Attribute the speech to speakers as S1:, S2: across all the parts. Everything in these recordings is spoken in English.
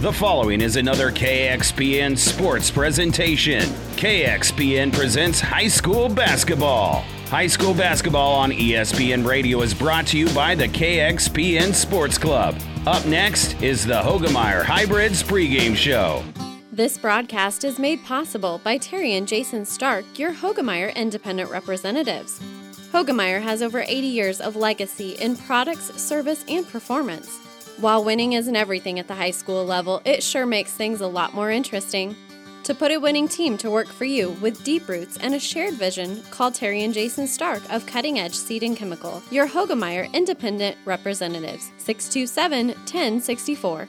S1: The following is another KXPN sports presentation. KXPN presents high school basketball. High school basketball on ESPN Radio is brought to you by the KXPN Sports Club. Up next is the Hoegemeyer Hybrids pregame show.
S2: This broadcast is made possible by Terry and Jason Stark, your Hoegemeyer independent representatives. Hoegemeyer has over 80 years of legacy in products, service, and performance. While winning isn't everything at the high school level, it sure makes things a lot more interesting. To put a winning team to work for you with deep roots and a shared vision, call Terry and Jason Stark of Cutting Edge Seed and Chemical, your Hoegemeyer independent representatives, 627 1064.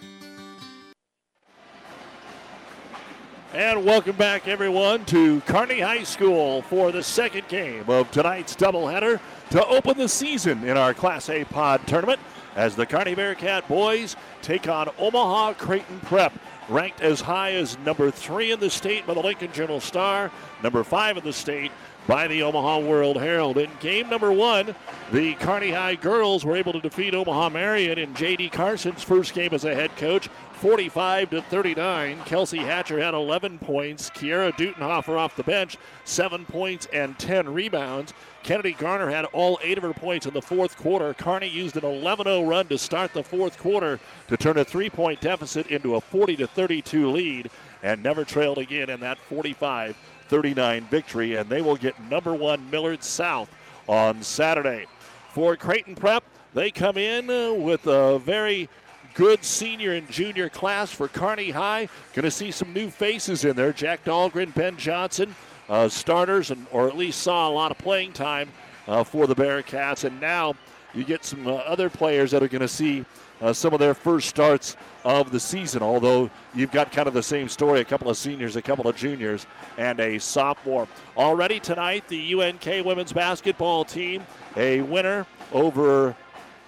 S3: And welcome back, everyone, to Kearney High School for the second game of tonight's doubleheader to open the season in our Class A Pod tournament as the Kearney Bearcat boys take on Omaha Creighton Prep, ranked as high as number three in the state by the Lincoln Journal Star, number five in the state by the Omaha World Herald. In game number one, the Kearney High girls were able to defeat Omaha Marian in J.D. Carson's first game as a head coach 45 to 39. Kelsey Hatcher had 11 points. Kiera Dutenhofer off the bench, 7 points and 10 rebounds. Kennedy Garner had all eight of her points in the fourth quarter. Kearney used an 11 0 run to start the fourth quarter to turn a three point deficit into a 40 32 lead and never trailed again in that 45 39 victory. And they will get number one Millard South on Saturday. For Creighton Prep, they come in uh, with a very good senior and junior class for Kearney High. Going to see some new faces in there. Jack Dahlgren, Ben Johnson, uh, starters, and or at least saw a lot of playing time uh, for the Bearcats. And now you get some uh, other players that are going to see uh, some of their first starts of the season. Although you've got kind of the same story: a couple of seniors, a couple of juniors, and a sophomore. Already tonight, the UNK women's basketball team a winner over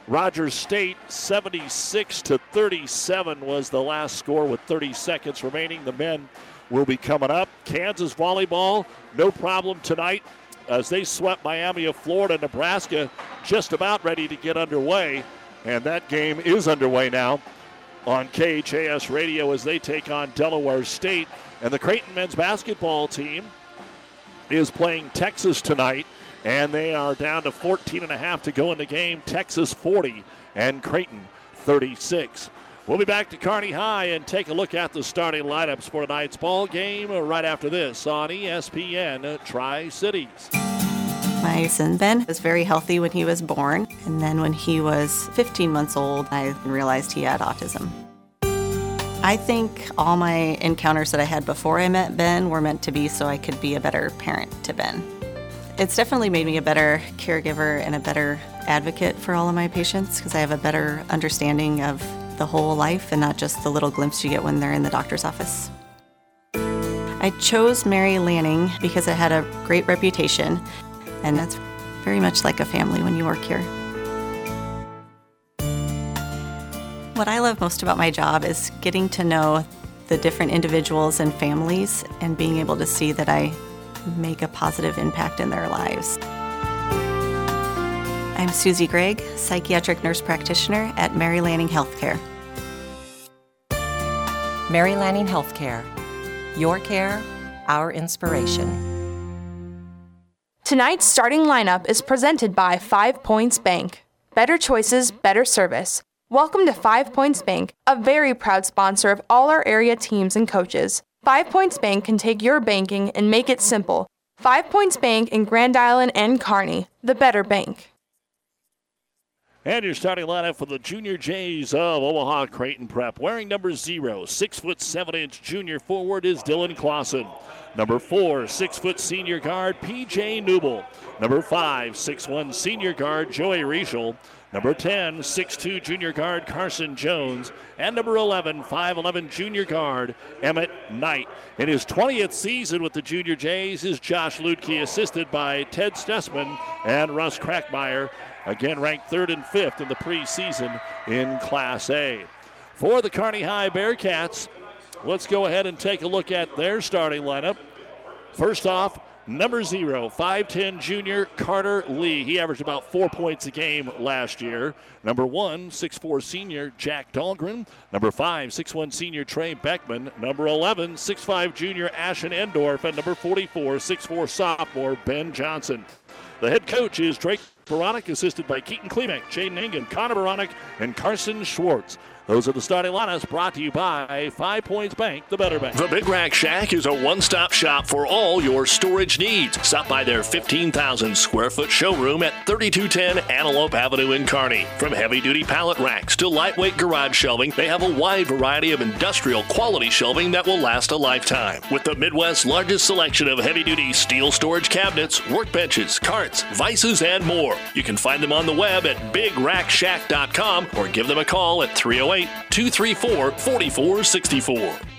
S3: Rogers State 76 to 37 was the last score with 30 seconds remaining. The men will be coming up. Kansas volleyball, no problem tonight as they swept Miami of Florida. Nebraska just about ready to get underway, and that game is underway now on KHAS radio as they take on Delaware State. And the Creighton men's basketball team is playing Texas tonight and they are down to 14 and a half to go in the game. Texas 40 and Creighton 36. We'll be back to Kearney High and take a look at the starting lineups for tonight's ball game right after this on ESPN Tri Cities.
S4: My son Ben was very healthy when he was born, and then when he was 15 months old, I realized he had autism. I think all my encounters that I had before I met Ben were meant to be so I could be a better parent to Ben. It's definitely made me a better caregiver and a better advocate for all of my patients because I have a better understanding of the whole life and not just the little glimpse you get when they're in the doctor's office. I chose Mary Lanning because it had a great reputation, and that's very much like a family when you work here. What I love most about my job is getting to know the different individuals and families and being able to see that I make a positive impact in their lives. I'm Susie Gregg, psychiatric nurse practitioner at Mary Lanning Healthcare.
S5: Mary Lanning Healthcare. Your care, our inspiration.
S6: Tonight's starting lineup is presented by Five Points Bank. Better choices, better service. Welcome to Five Points Bank, a very proud sponsor of all our area teams and coaches. Five Points Bank can take your banking and make it simple. Five Points Bank in Grand Island and Kearney, the better bank.
S3: And your starting lineup for the Junior Jays of Omaha Creighton Prep. Wearing number zero, six foot seven inch junior forward is Dylan Clausen. Number four, six foot senior guard PJ Newble. Number five, six one senior guard Joey Riechel. Number 10, 6'2 junior guard Carson Jones. And number 11, 5'11 junior guard Emmett Knight. In his 20th season with the Junior Jays is Josh Luedtke, assisted by Ted Stessman and Russ Crackmeyer, again ranked third and fifth in the preseason in Class A. For the Carney High Bearcats, let's go ahead and take a look at their starting lineup. First off, Number zero, 5'10 junior Carter Lee. He averaged about four points a game last year. Number one, 6'4 senior Jack Dahlgren. Number five, 6'1 senior Trey Beckman. Number 11, 6'5 junior Ashton Endorf. And number 44, 6'4 sophomore Ben Johnson. The head coach is Drake Beranek, assisted by Keaton Klimek, Jaden Engen, Connor Beranek, and Carson Schwartz. Those are the starting lineups brought to you by Five Points Bank, the Better Bank.
S7: The Big Rack Shack is a one stop shop for all your storage needs. Stop by their 15,000 square foot showroom at 3210 Antelope Avenue in Kearney. From heavy duty pallet racks to lightweight garage shelving, they have a wide variety of industrial quality shelving that will last a lifetime. With the Midwest's largest selection of heavy duty steel storage cabinets, workbenches, carts, vices, and more. You can find them on the web at bigrackshack.com or give them a call at 308 234 4464.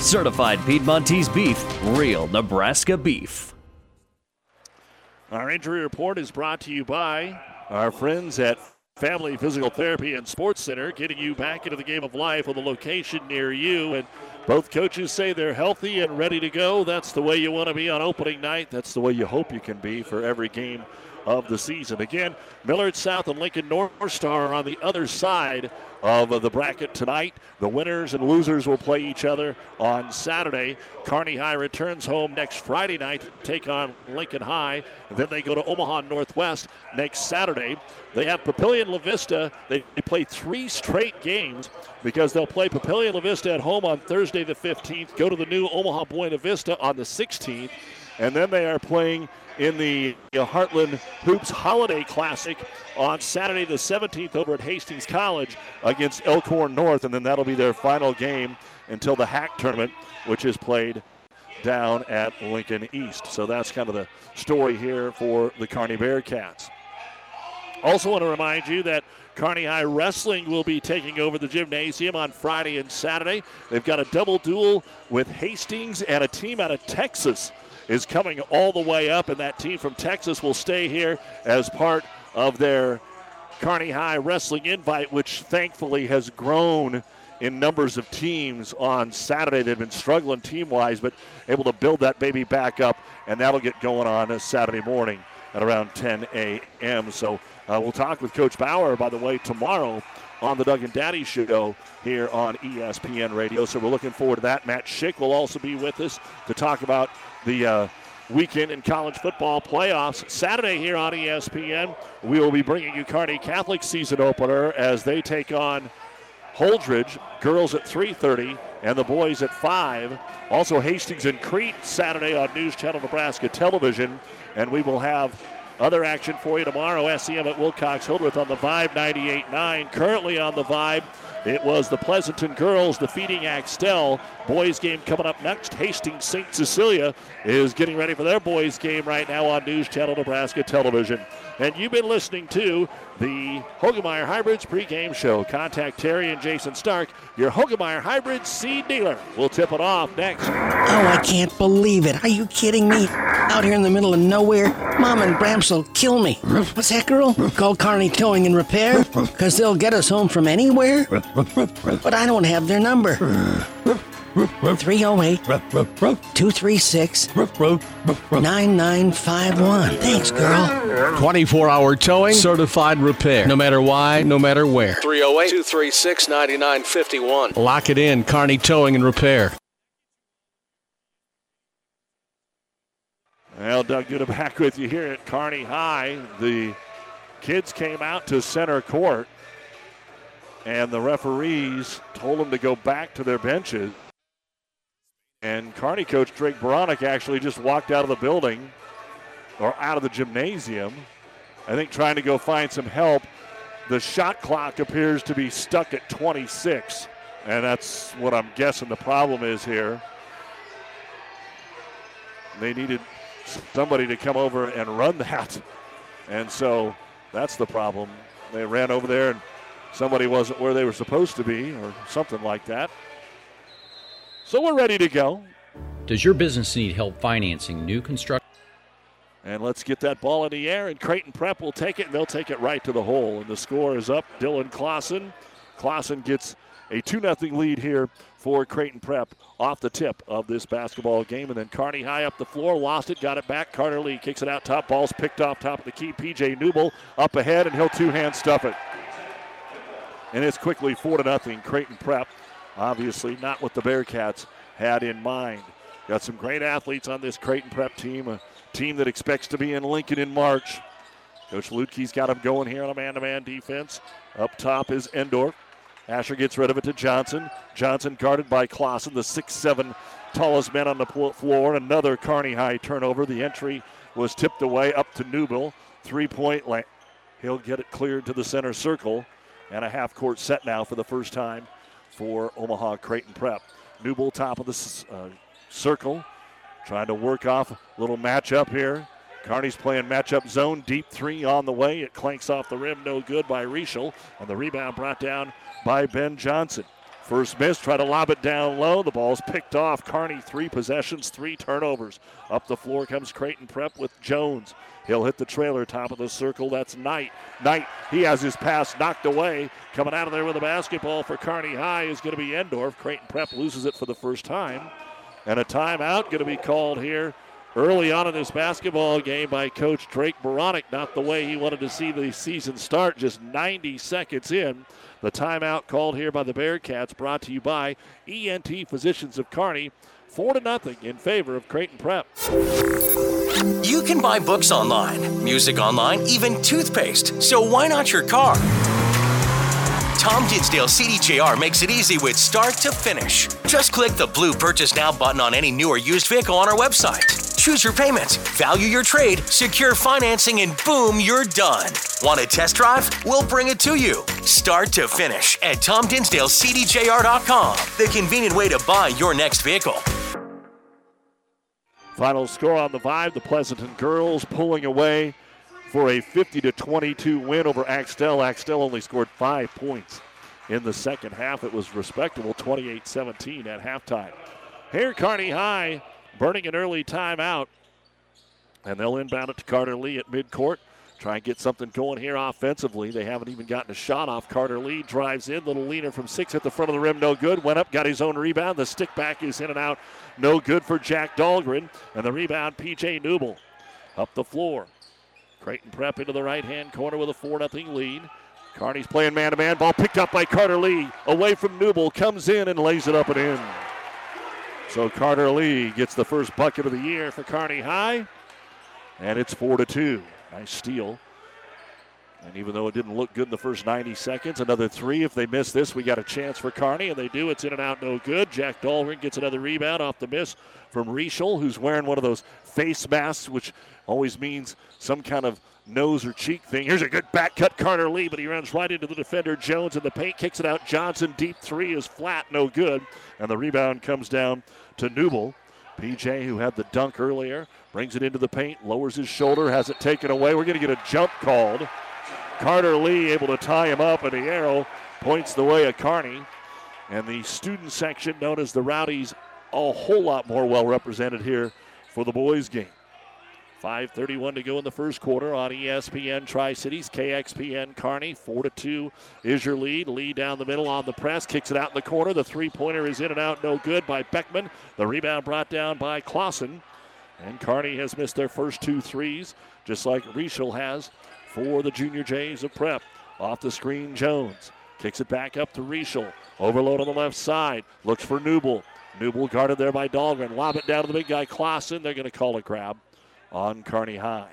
S8: Certified Piedmontese beef, real Nebraska beef.
S3: Our injury report is brought to you by our friends at Family Physical Therapy and Sports Center, getting you back into the game of life with a location near you. And both coaches say they're healthy and ready to go. That's the way you want to be on opening night. That's the way you hope you can be for every game of the season. Again, Millard South and Lincoln North Star are on the other side of the bracket tonight. The winners and losers will play each other on Saturday. Carney High returns home next Friday night to take on Lincoln High. Then they go to Omaha Northwest next Saturday. They have Papillion La Vista. They, play three straight games because they'll play Papillion La Vista at home on Thursday the 15th, go to the new Omaha Buena Vista on the 16th, and then they are playing in the uh, Heartland Hoops Holiday Classic on Saturday the 17th over at Hastings College against Elkhorn North, and then that'll be their final game until the HAC tournament, which is played down at Lincoln East. So that's kind of the story here for the Kearney Bearcats. Also, want to remind you that Kearney High Wrestling will be taking over the gymnasium on Friday and Saturday. They've got a double duel with Hastings and a team out of Texas is coming all the way up, and that team from Texas will stay here as part of their Kearney High Wrestling invite, which thankfully has grown in numbers of teams on Saturday. They've been struggling team wise, but able to build that baby back up, and that'll get going on Saturday morning at around 10 a.m. So uh, we'll talk with Coach Bauer, by the way, tomorrow on the Doug and Daddy show here on ESPN Radio. So we're looking forward to that. Matt Schick will also be with us to talk about the uh, weekend in college football playoffs. Saturday here on ESPN, we will be bringing you Kearney Catholic season opener as they take on Holdrege. Girls at 3:30 and the boys at 5. Also Hastings and Crete Saturday on News Channel Nebraska Television, and we will have other action for you tomorrow. SEM at Wilcox Hildreth on the Vibe 98.9. Currently on the Vibe. It was the Pleasanton girls defeating Axtell. Boys game coming up next. Hastings St. Cecilia is getting ready for their boys game right now on News Channel Nebraska Television. And you've been listening to the Hoegemeyer Hybrids pregame show. Contact Terry and Jason Stark, your Hoegemeyer Hybrids seed dealer. We'll tip it off next. Oh,
S9: I can't believe it. Are you kidding me? Out here in the middle of nowhere, Mom and Bramps will kill me. What's that, girl? Call Kearney Towing and Repair? Because they'll get us home from anywhere? But I don't have their number. 308 236 9951. Thanks, girl.
S10: 24 hour towing, certified repair. No matter why, no matter where.
S11: 308 236 9951.
S10: Lock it in, Kearney Towing and Repair.
S3: Well, Doug, good to back with you here at Kearney High. The kids came out to center court, and the referees told them to go back to their benches. And Kearney coach Drake Beranek actually just walked out of the building or out of the gymnasium. I think trying to go find some help. The shot clock appears to be stuck at 26, and that's what I'm guessing the problem is here. They needed somebody to come over and run that. And so that's the problem. They ran over there and somebody wasn't where they were supposed to be or something like that. So we're ready to go.
S12: Does your business need help financing new construction?
S3: And let's get that ball in the air, and Creighton Prep will take it, and they'll take it right to the hole. And the score is up. Dylan Clausen. Clausen gets a 2 0 lead here for Creighton Prep off the tip of this basketball game. And then Kearney high up the floor, lost it, got it back. Carter Lee kicks it out top. Ball's picked off top of the key. PJ Newble up ahead, and he'll two hand stuff it. And it's quickly 4 to nothing. Creighton Prep, obviously not what the Bearcats had in mind. Got some great athletes on this Creighton Prep team, a team that expects to be in Lincoln in March. Coach Luedtke's got him going here on a man to man defense. Up top is Endorf. Asher gets rid of it to Johnson. Johnson guarded by Clausen, the six-seven tallest man on the floor. Another Kearney High turnover. The entry was tipped away up to Newbill. Three point line. He'll get it cleared to the center circle. And a half court set now for the first time for Omaha Creighton Prep. Newbill top of the uh, circle. Trying to work off a little matchup here. Kearney's playing matchup zone. Deep three on the way. It clanks off the rim. No good by Rischel. And the rebound brought down by Ben Johnson. First miss, try to lob it down low. The ball's picked off. Kearney, three possessions, three turnovers. Up the floor comes Creighton Prep with Jones. He'll hit the trailer, top of the circle. That's Knight. Knight, he has his pass knocked away. Coming out of there with a basketball for Kearney High is going to be Endorf. Creighton Prep loses it for the first time. And a timeout going to be called here early on in this basketball game by Coach Drake Beranek. Not the way he wanted to see the season start, just 90 seconds in. The timeout called here by the Bearcats, brought to you by ENT Physicians of Kearney. Four to nothing in favor of Creighton Prep.
S13: You can buy books online, music online, even toothpaste. So why not your car? Tom Dinsdale CDJR makes it easy with start to finish. Just click the blue Purchase Now button on any new or used vehicle on our website. Choose your payments, value your trade, secure financing, and boom, you're done. Want a test drive? We'll bring it to you. Start to finish at TomDinsdaleCDJR.com, the convenient way to buy your next vehicle.
S3: Final score on the Vibe, the Pleasanton girls pulling away for a 50 to 22 win over Axtell. Axtell only scored five points in the second half. It was respectable 28 17 at halftime. Here, Kearney High burning an early timeout. And they'll inbound it to Carter Lee at midcourt. Try and get something going here offensively. They haven't even gotten a shot off. Carter Lee drives in. Little leaner from six at the front of the rim. No good. Went up, got his own rebound. The stick back is in and out. No good for Jack Dahlgren. And the rebound, PJ Newble. Up the floor. Creighton Prep into the right hand corner with a 4 0 lead. Kearney's playing man to man. Ball picked up by Carter Lee. Away from Newble. Comes in and lays it up and in. So Carter Lee gets the first bucket of the year for Kearney High. And it's 4 to 2. Nice steal. And even though it didn't look good in the first 90 seconds, another three. If they miss this, we got a chance for Kearney, and they do. It's in and out, no good. Jack Dahlgren gets another rebound off the miss from Rischel, who's wearing one of those face masks, which always means some kind of nose or cheek thing. Here's a good back cut, Carter Lee, but he runs right into the defender Jones in the paint, kicks it out. Johnson deep three is flat, no good, and the rebound comes down to Newble. PJ, who had the dunk earlier, brings it into the paint, lowers his shoulder, has it taken away. We're going to get a jump called. Carter Lee able to tie him up, and the arrow points the way of Kearney. And the student section, known as the Rowdies, a whole lot more well represented here for the boys' game. 5.31 to go in the first quarter on ESPN Tri Cities. KXPN Kearney. 4 to 2 is your lead. Lee down the middle on the press, kicks it out in the corner. The three pointer is in and out, no good by Beckman. The rebound brought down by Clausen. And Kearney has missed their first two threes, just like Rischel has for the Junior Jays of Prep. Off the screen, Jones kicks it back up to Rischel. Overload on the left side, looks for Newble. Newble guarded there by Dahlgren. Lob it down to the big guy, Clausen. They're going to call a grab on Kearney High.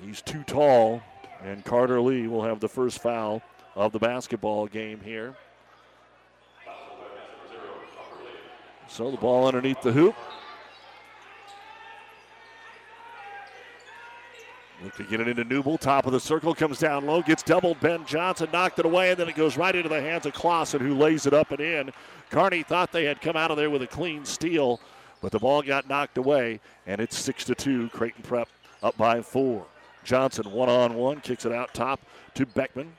S3: He's too tall, and Carter Lee will have the first foul of the basketball game here. So the ball underneath the hoop. Look to get it into Newble. Top of the circle comes down low, gets doubled. Ben Johnson knocked it away, and then it goes right into the hands of Clausen, who lays it up and in. Kearney thought they had come out of there with a clean steal, but the ball got knocked away, and it's six to two. Creighton Prep up by four. Johnson one on one, kicks it out top to Beckman.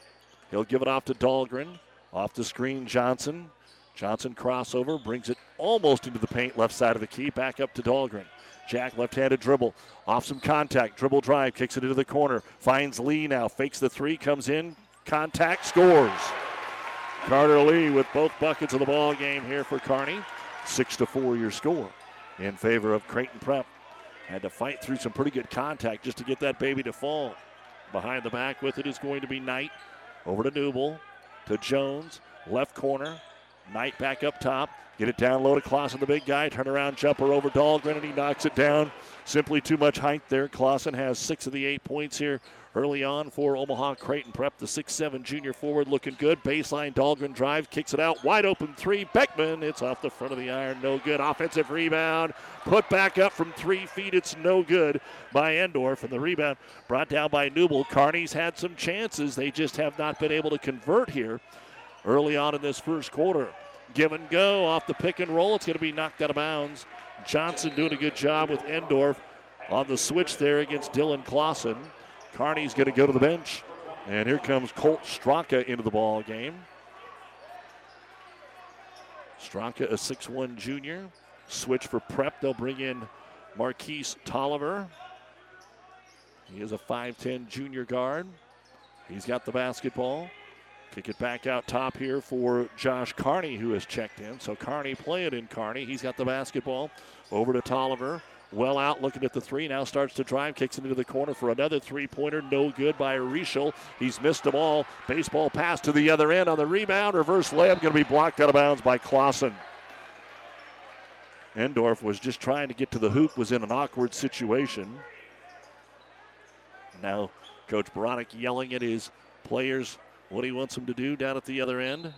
S3: He'll give it off to Dahlgren. Off the screen, Johnson. Johnson crossover, brings it almost into the paint, left side of the key, back up to Dahlgren. Jack left handed dribble, off some contact, dribble drive, kicks it into the corner, finds Lee now, fakes the three, comes in, contact, scores. Carter Lee with both buckets of the ball game here for Kearney. Six to four your score in favor of Creighton Prep. Had to fight through some pretty good contact just to get that baby to fall. Behind the back with it is going to be Knight. Over to Newble, to Jones, left corner. Knight back up top. Get it down low to Clausen, the big guy. Turn around jumper over Dahlgren, and he knocks it down. Simply too much height there. Clausen has six of the eight points here early on for Omaha Creighton Prep. The six-seven junior forward looking good. Baseline Dahlgren drive, kicks it out. Wide open three. Beckman, it's off the front of the iron. No good. Offensive rebound. Put back up from three feet. It's no good by Endorf. And the rebound brought down by Newble. Kearney's had some chances. They just have not been able to convert here early on in this first quarter. Give and go off the pick and roll. It's going to be knocked out of bounds. Johnson doing a good job with Endorf on the switch there against Dylan Clausen. Kearney's going to go to the bench. And here comes Colt Straka into the ball game. Straka, a 6'1 junior. Switch for prep. They'll bring in Marquise Tolliver. He is a 5'10 junior guard. He's got the basketball. Kick it back out top here for Josh Carney, who has checked in. So Carney playing in Kearney. He's got the basketball. Over to Tolliver. Well out, looking at the three. Now starts to drive, kicks it into the corner for another three pointer. No good by Rischel. He's missed them all. Baseball pass to the other end on the rebound. Reverse layup going to be blocked out of bounds by Clausen. Endorf was just trying to get to the hoop, was in an awkward situation. Now, Coach Beranek yelling at his players what he wants them to do down at the other end.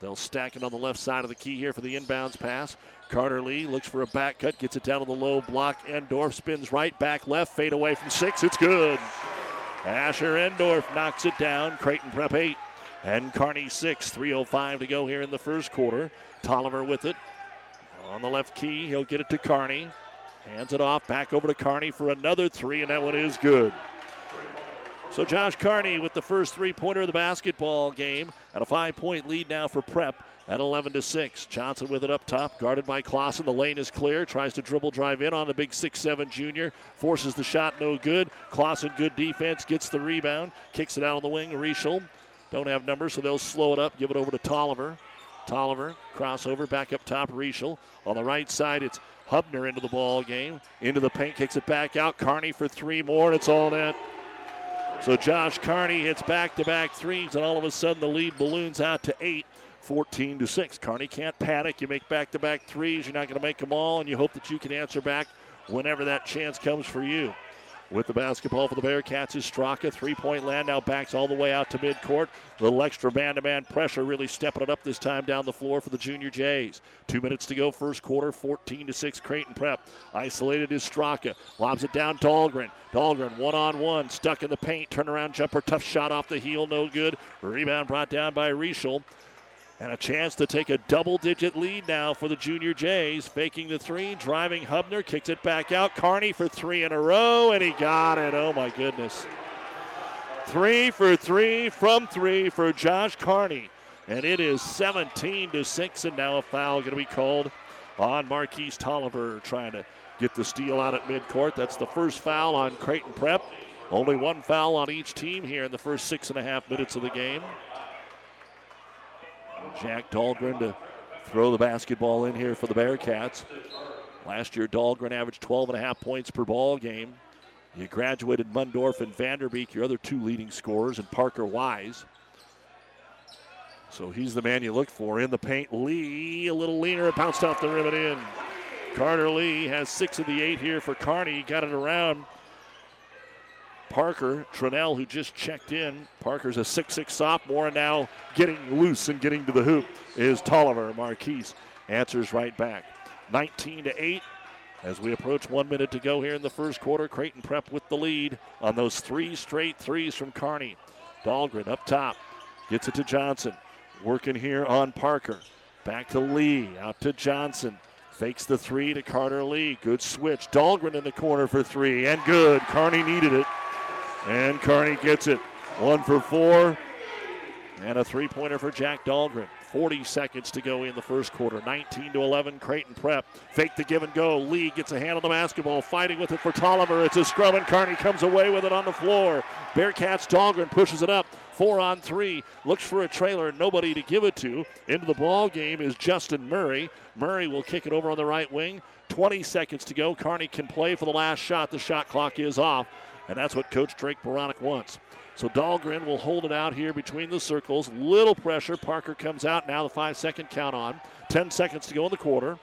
S3: They'll stack it on the left side of the key here for the inbounds pass. Carter Lee looks for a back cut, gets it down to the low block. Endorf spins right, back left, fade away from six. It's good. Asher Endorf knocks it down. Creighton Prep eight and Kearney six. 3.05 to go here in the first quarter. Tolliver with it on the left key. He'll get it to Carney. Hands it off back over to Carney for another three, and that one is good. So Josh Carney with the first three-pointer of the basketball game at a five-point lead now for Prep at 11 to 6. Johnson with it up top, guarded by Clausen. The lane is clear. Tries to dribble drive in on the big six-seven junior. Forces the shot, no good. Clausen, good defense, gets the rebound, kicks it out on the wing. Rischel don't have numbers, so they'll slow it up, give it over to Tolliver. Tolliver, crossover, back up top, Rischel. On the right side, it's Hubner into the ball game. Into the paint, kicks it back out. Carney for three more, and it's all net. So Josh Carney hits back-to-back threes, and all of a sudden the lead balloons out to eight. 14 to 6. Kearney can't panic. You make back to back threes. You're not going to make them all, and you hope that you can answer back whenever that chance comes for you. With the basketball for the Bearcats is Straka. Three point land now backs all the way out to midcourt. Little extra man to man pressure really stepping it up this time down the floor for the Junior Jays. Two minutes to go, first quarter, 14 to 6. Creighton Prep. Isolated is Straka. Lobs it down Dahlgren. Dahlgren one on one, stuck in the paint. Turnaround jumper, tough shot off the heel, no good. Rebound brought down by Rischel. And a chance to take a double digit lead now for the Junior Jays. Faking the three, driving Hubner, kicks it back out. Carney for three in a row, and he got it. Oh my goodness. Three for three from three for Josh Carney. And it is 17 to 6, and now a foul going to be called on Marquise Tolliver trying to get the steal out at midcourt. That's the first foul on Creighton Prep. Only one foul on each team here in the first six and a half minutes of the game. Jack Dahlgren to throw the basketball in here for the Bearcats. Last year, Dahlgren averaged 12 and a half points per ball game. You graduated Mundorf and Vanderbeek, your other two leading scorers, and Parker Wise. So he's the man you look for in the paint. Lee, a little leaner, bounced off the rim and in. Carter Lee has six of the eight here for Kearney. Got it around Parker, Trinell, who just checked in. Parker's a 6'6 sophomore, and now getting loose and getting to the hoop is Tolliver. Marquise answers right back. 19 to 8 as we approach one minute to go here in the first quarter. Creighton Prep with the lead on those three straight threes from Carney. Dahlgren up top, gets it to Johnson. Working here on Parker. Back to Lee, out to Johnson. Fakes the three to Carter Lee. Good switch. Dahlgren in the corner for three, and good. Kearney needed it. And Kearney gets it. One for four. And a three pointer for Jack Dahlgren. 40 seconds to go in the first quarter. 19 to 11, Creighton Prep. Fake the give and go. Lee gets a hand on the basketball, fighting with it for Tolliver. It's a scrum, and Kearney comes away with it on the floor. Bearcats Dahlgren pushes it up. Four on three. Looks for a trailer. Nobody to give it to. Into the ball game is Justin Murray. Murray will kick it over on the right wing. 20 seconds to go. Kearney can play for the last shot. The shot clock is off. And that's what Coach Drake Beranek wants. So Dahlgren will hold it out here between the circles. Little pressure. Parker comes out. Now the five second count on. 10 seconds to go in the quarter.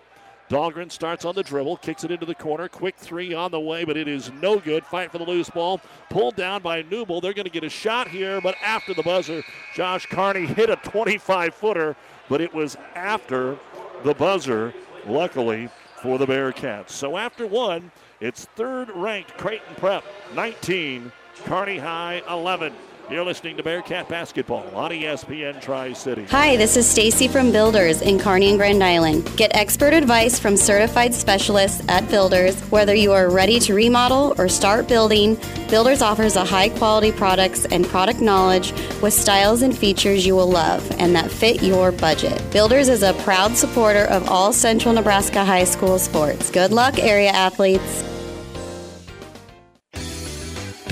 S3: Dahlgren starts on the dribble, kicks it into the corner. Quick three on the way, but it is no good. Fight for the loose ball. Pulled down by Newble. They're going to get a shot here, but after the buzzer, Josh Carney hit a 25 footer, but it was after the buzzer, luckily for the Bearcats. So after one, it's third ranked Creighton Prep 19, Kearney High 11. You're listening to Bearcat Basketball on ESPN Tri City.
S14: Hi, this is Stacy from Builders in Kearney and Grand Island. Get expert advice from certified specialists at Builders. Whether you are ready to remodel or start building, Builders offers a high quality products and product knowledge with styles and features you will love and that fit your budget. Builders is a proud supporter of all Central Nebraska high school sports. Good luck, area athletes.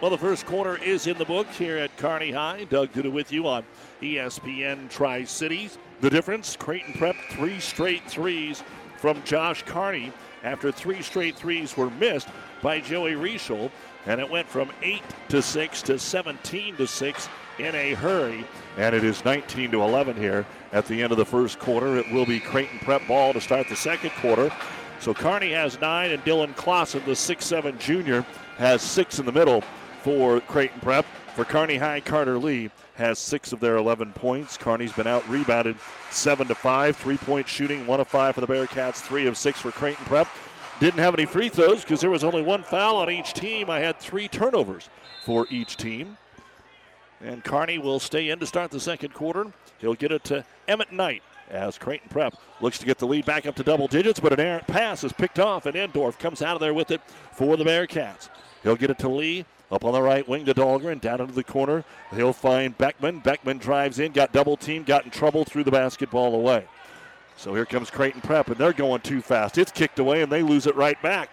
S3: Well, the first quarter is in the books here at Kearney High. Doug Duda with you on ESPN Tri Cities. The difference Creighton Prep, three straight threes from Josh Carney after three straight threes were missed by Joey Riechel. And it went from 8 to 6 to 17 to 6 in a hurry. And it is 19 to 11 here at the end of the first quarter. It will be Creighton Prep ball to start the second quarter. So Carney has nine, and Dylan Clausen, the six-seven junior, has six in the middle for Creighton Prep. For Kearney High, Carter Lee has six of their 11 points. Kearney's been out rebounded seven to five. Three point shooting, one of five for the Bearcats, three of six for Creighton Prep. Didn't have any free throws because there was only one foul on each team. I had three turnovers for each team. And Carney will stay in to start the second quarter. He'll get it to Emmett Knight as Creighton Prep looks to get the lead back up to double digits, but an errant pass is picked off, and Endorf comes out of there with it for the Bearcats. He'll get it to Lee. Up on the right wing to Dahlgren, down into the corner. He'll find Beckman. Beckman drives in, got double teamed, got in trouble, threw the basketball away. So here comes Creighton Prep, and they're going too fast. It's kicked away, and they lose it right back.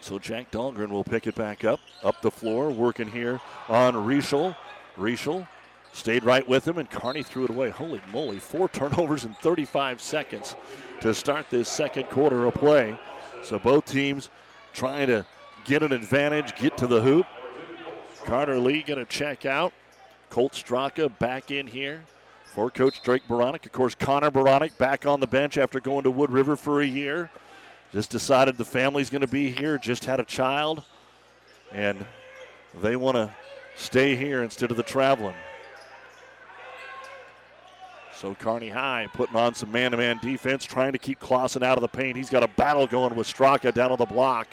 S3: So Jack Dahlgren will pick it back up, up the floor, working here on Riechel. Riechel stayed right with him, and Kearney threw it away. Holy moly, four turnovers in 35 seconds to start this second quarter of play. So both teams trying to get an advantage, get to the hoop. Carter Lee going to check out. Colt Straka back in here for Coach Drake Beranek. Of course, Connor Beranek back on the bench after going to Wood River for a year. Just decided the family's going to be here, just had a child, and they want to stay here instead of the traveling. So Kearney High putting on some man-to-man defense, trying to keep Clausen out of the paint. He's got a battle going with Straka down on the block.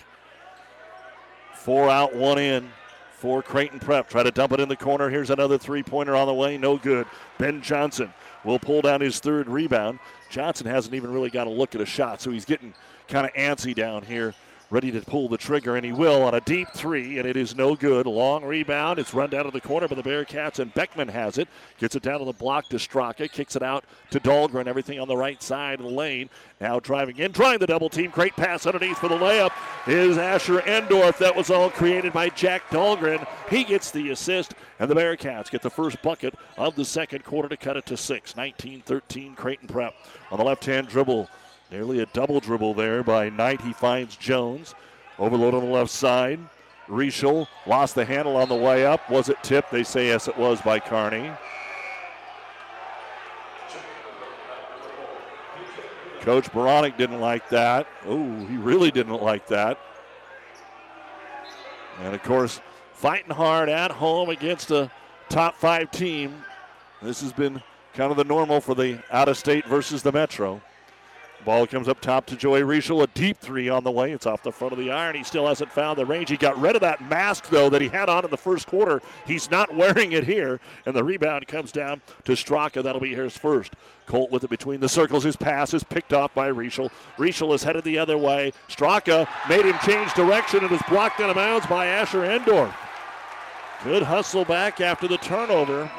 S3: Four out, one in for Creighton Prep. Try to dump it in the corner. Here's another three pointer on the way. No good. Ben Johnson will pull down his third rebound. Johnson hasn't even really got a look at a shot, so he's getting kind of antsy down here ready to pull the trigger, and he will on a deep three, and it is no good. Long rebound. It's run down to the corner by the Bearcats, and Beckman has it. Gets it down to the block to Straka. Kicks it out to Dahlgren. Everything on the right side of the lane. Now driving in, trying the double team. Great pass underneath for the layup is Asher Endorf. That was all created by Jack Dahlgren. He gets the assist, and the Bearcats get the first bucket of the second quarter to cut it to six. 19 13 Creighton Prep. On the left hand dribble, Nearly a double dribble there by Knight. He finds Jones. Overload on the left side. Riechel lost the handle on the way up. Was it tipped? They say yes, it was by Carney. Coach Beranek didn't like that. Oh, he really didn't like that. And of course, fighting hard at home against a top five team. This has been kind of the normal for the out of state versus the Metro. Ball comes up top to Joey Riechel. A deep three on the way. It's off the front of the iron. He still hasn't found the range. He got rid of that mask, though, that he had on in the first quarter. He's not wearing it here. And the rebound comes down to Straka. That'll be his first. Colt with it between the circles. His pass is picked off by Riechel. Riechel is headed the other way. Straka made him change direction and is blocked out of bounds by Asher Endorf. Good hustle back after the turnover.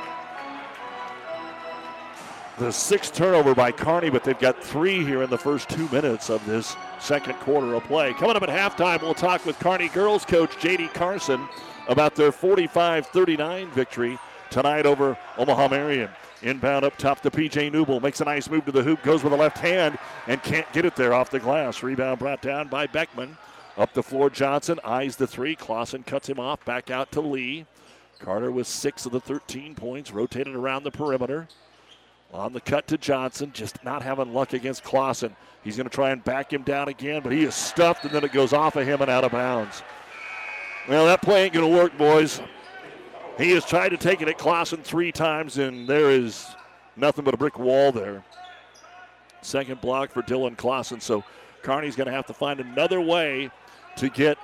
S3: The sixth turnover by Kearney, but they've got three here in the first two minutes of this second quarter of play. Coming up at halftime, we'll talk with Kearney girls coach J.D. Carson about their 45 39 victory tonight over Omaha Marian. Inbound up top to PJ Newble. Makes a nice move to the hoop, goes with the left hand, and can't get it there off the glass. Rebound brought down by Beckman. Up the floor, Johnson eyes the three. Clausen cuts him off. Back out to Lee. Carter with six of the 13 points, rotated around the perimeter. On the cut to Johnson, just not having luck against Clausen. He's going to try and back him down again, but he is stuffed, and then it goes off of him and out of bounds. Well, that play ain't going to work, boys. He has tried to take it at Clausen three times, and there is nothing but a brick wall there. Second block for Dylan Clausen, so Kearney's going to have to find another way to get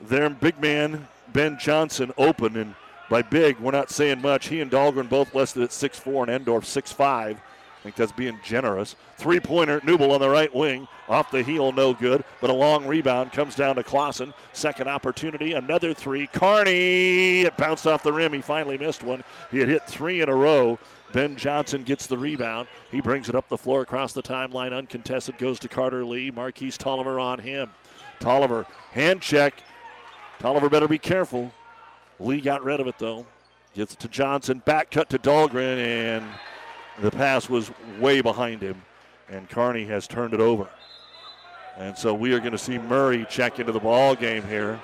S3: their big man, Ben Johnson, open. And by big, we're not saying much. He and Dahlgren both listed at 6'4 and Endorf 6'5. I think that's being generous. Three pointer, Newble on the right wing. Off the heel, no good. But a long rebound comes down to Clausen. Second opportunity, another three. Carney, it bounced off the rim. He finally missed one. He had hit three in a row. Ben Johnson gets the rebound. He brings it up the floor across the timeline, uncontested, goes to Carter Lee. Marquise Tolliver on him. Tolliver, hand check. Tolliver better be careful. Lee got rid of it though. Gets it to Johnson. Back cut to Dahlgren, and the pass was way behind him. And Kearney has turned it over. And so we are going to see Murray check into the ball game here.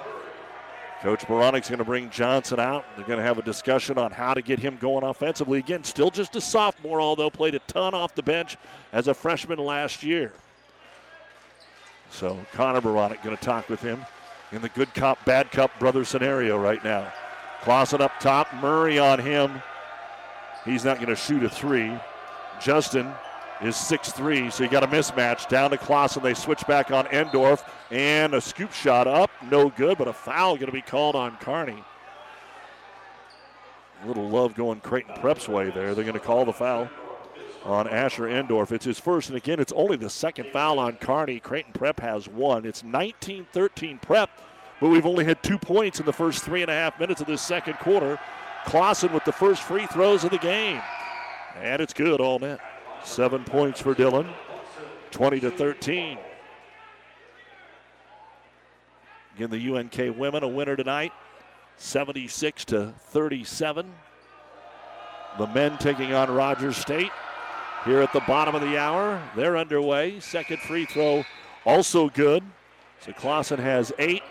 S3: Coach Beranek's going to bring Johnson out. They're going to have a discussion on how to get him going offensively. Again, still just a sophomore, although played a ton off the bench as a freshman last year. So Connor Beranek going to talk with him in the good cop, bad cop brother scenario right now. Clausen up top, Murray on him. He's not going to shoot a three. Justin is six-three, so you got a mismatch. Down to Clausen. They switch back on Endorf. And a scoop shot up. No good, but a foul going to be called on Kearney. A little love going Creighton Prep's way there. They're going to call the foul on Asher Endorf. It's his first, and again, it's only the second foul on Kearney. Creighton Prep has one. It's 19 13 Prep, but we've only had two points in the first three and a half minutes of this second quarter. Clausen with the first free throws of the game. And it's good, all net. Seven points for Dylan, 20 to 13. Again, the UNK women a winner tonight, 76 to 37. The men taking on Rogers State here at the bottom of the hour. They're underway. Second free throw also good. So Clausen has eight.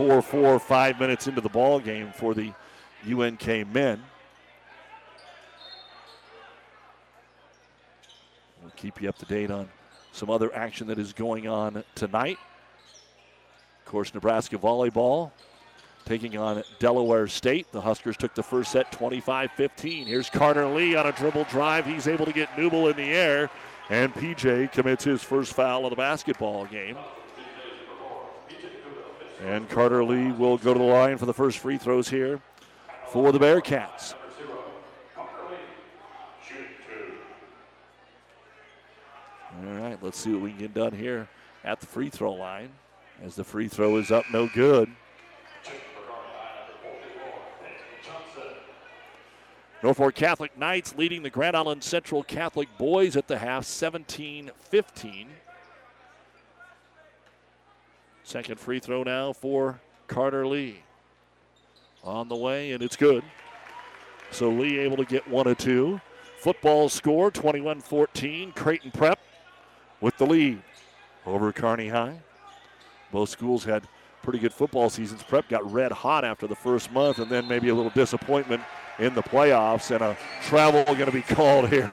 S3: Four, four, five minutes into the ball game for the UNK men. We'll keep you up to date on some other action that is going on tonight. Of course, Nebraska volleyball taking on Delaware State. The Huskers took the first set 25 15. Here's Carter Lee on a dribble drive. He's able to get Newble in the air, and PJ commits his first foul of the basketball game. And Carter Lee will go to the line for the first free throws here for the Bearcats. All right, let's see what we can get done here at the free throw line. As the free throw is up, no good. Norfolk Catholic Knights leading the Grand Island Central Catholic boys at the half 17 15. Second free throw now for Carter Lee. On the way, and it's good. So Lee able to get one or two. Football score 21 14. Creighton Prep with the lead over Kearney High. Both schools had
S15: pretty good football seasons. Prep got red hot after the first month, and then maybe a little disappointment in the playoffs, and a travel going to be called here.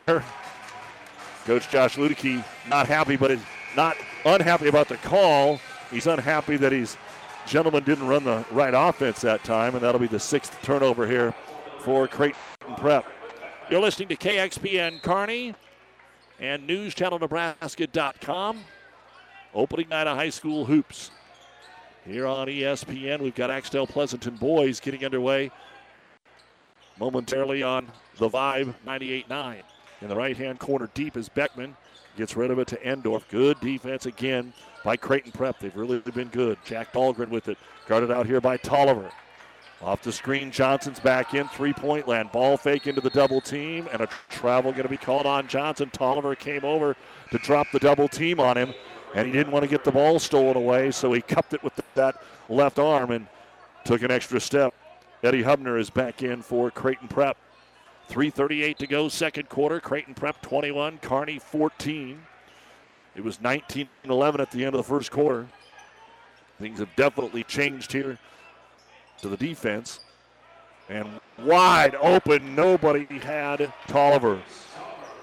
S15: Coach Josh Ludicky not happy, but not unhappy about the call. He's unhappy that he's gentleman didn't run the right offense that time, and that'll be the sixth turnover here for Creighton Prep.
S3: You're listening to KXPN Kearney and NewsChannelNebraska.com. Opening night of high school hoops. Here on ESPN, we've got Axtell Pleasanton boys getting underway momentarily on the Vibe 98.9. In the right hand corner, deep is Beckman. Gets rid of it to Endorf. Good defense again by Creighton Prep. They've really been good. Jack Dahlgren with it. Guarded out here by Tolliver. Off the screen, Johnson's back in three point land. Ball fake into the double team, and a travel going to be called on Johnson. Tolliver came over to drop the double team on him, and he didn't want to get the ball stolen away, so he cupped it with that left arm and took an extra step. Eddie Hubner is back in for Creighton Prep. 3.38 to go, second quarter. Creighton Prep 21, Kearney 14. It was 19 11 at the end of the first quarter. Things have definitely changed here to the defense. And wide open, nobody had Tolliver.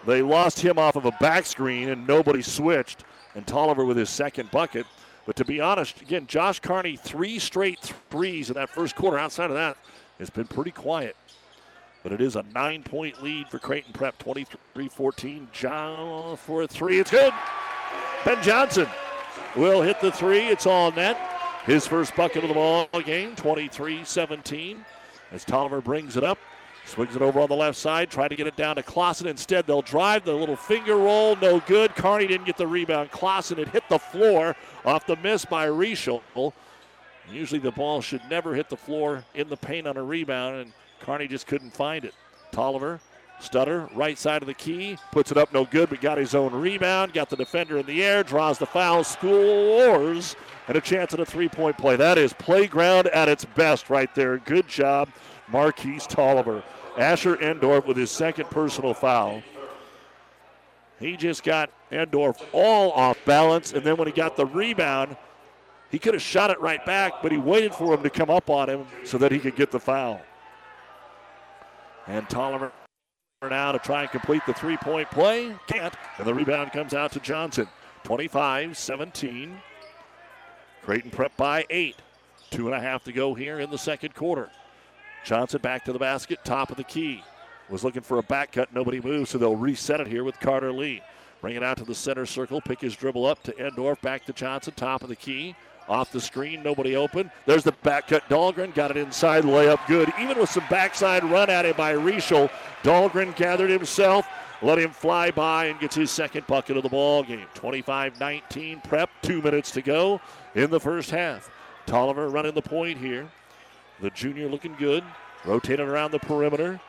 S3: They lost him off of a back screen and nobody switched. And Tolliver with his second bucket. But to be honest, again, Josh Carney, three straight threes in that first quarter. Outside of that, it's been pretty quiet. But it is a nine point lead for Creighton Prep, 23 14. John for a three. It's good. Ben Johnson will hit the three. It's all net. His first bucket of the ball game, 23 17. As Tolliver brings it up, swings it over on the left side, trying to get it down to Clausen. Instead, they'll drive the little finger roll, no good. Carney didn't get the rebound. Clausen had hit the floor off the miss by Rischel. Usually the ball should never hit the floor in the paint on a rebound, and Carney just couldn't find it. Tolliver, stutter, right side of the key, puts it up no good, but got his own rebound, got the defender in the air, draws the foul, scores, and a chance at a three point play. That is playground at its best right there. Good job, Marquise Tolliver. Asher Endorf with his second personal foul. He just got Endorf all off balance, and then when he got the rebound, he could have shot it right back, but he waited for him to come up on him so that he could get the foul. And Tolliver now to try and complete the three point play. Can't. And the rebound comes out to Johnson. 25 17. Creighton prep by eight. Two and a half to go here in the second quarter. Johnson back to the basket, top of the key. Was looking for a back cut, nobody moves, so they'll reset it here with Carter Lee. Bring it out to the center circle, pick his dribble up to Endorf, back to Johnson, top of the key. Off the screen, nobody open. There's the back cut. Dahlgren got it inside, layup good. Even with some backside run at him by Rischel, Dahlgren gathered himself, let him fly by, and gets his second bucket of the ball game. 25-19 prep, two minutes to go in the first half. Tolliver running the point here. The junior looking good. Rotating around the perimeter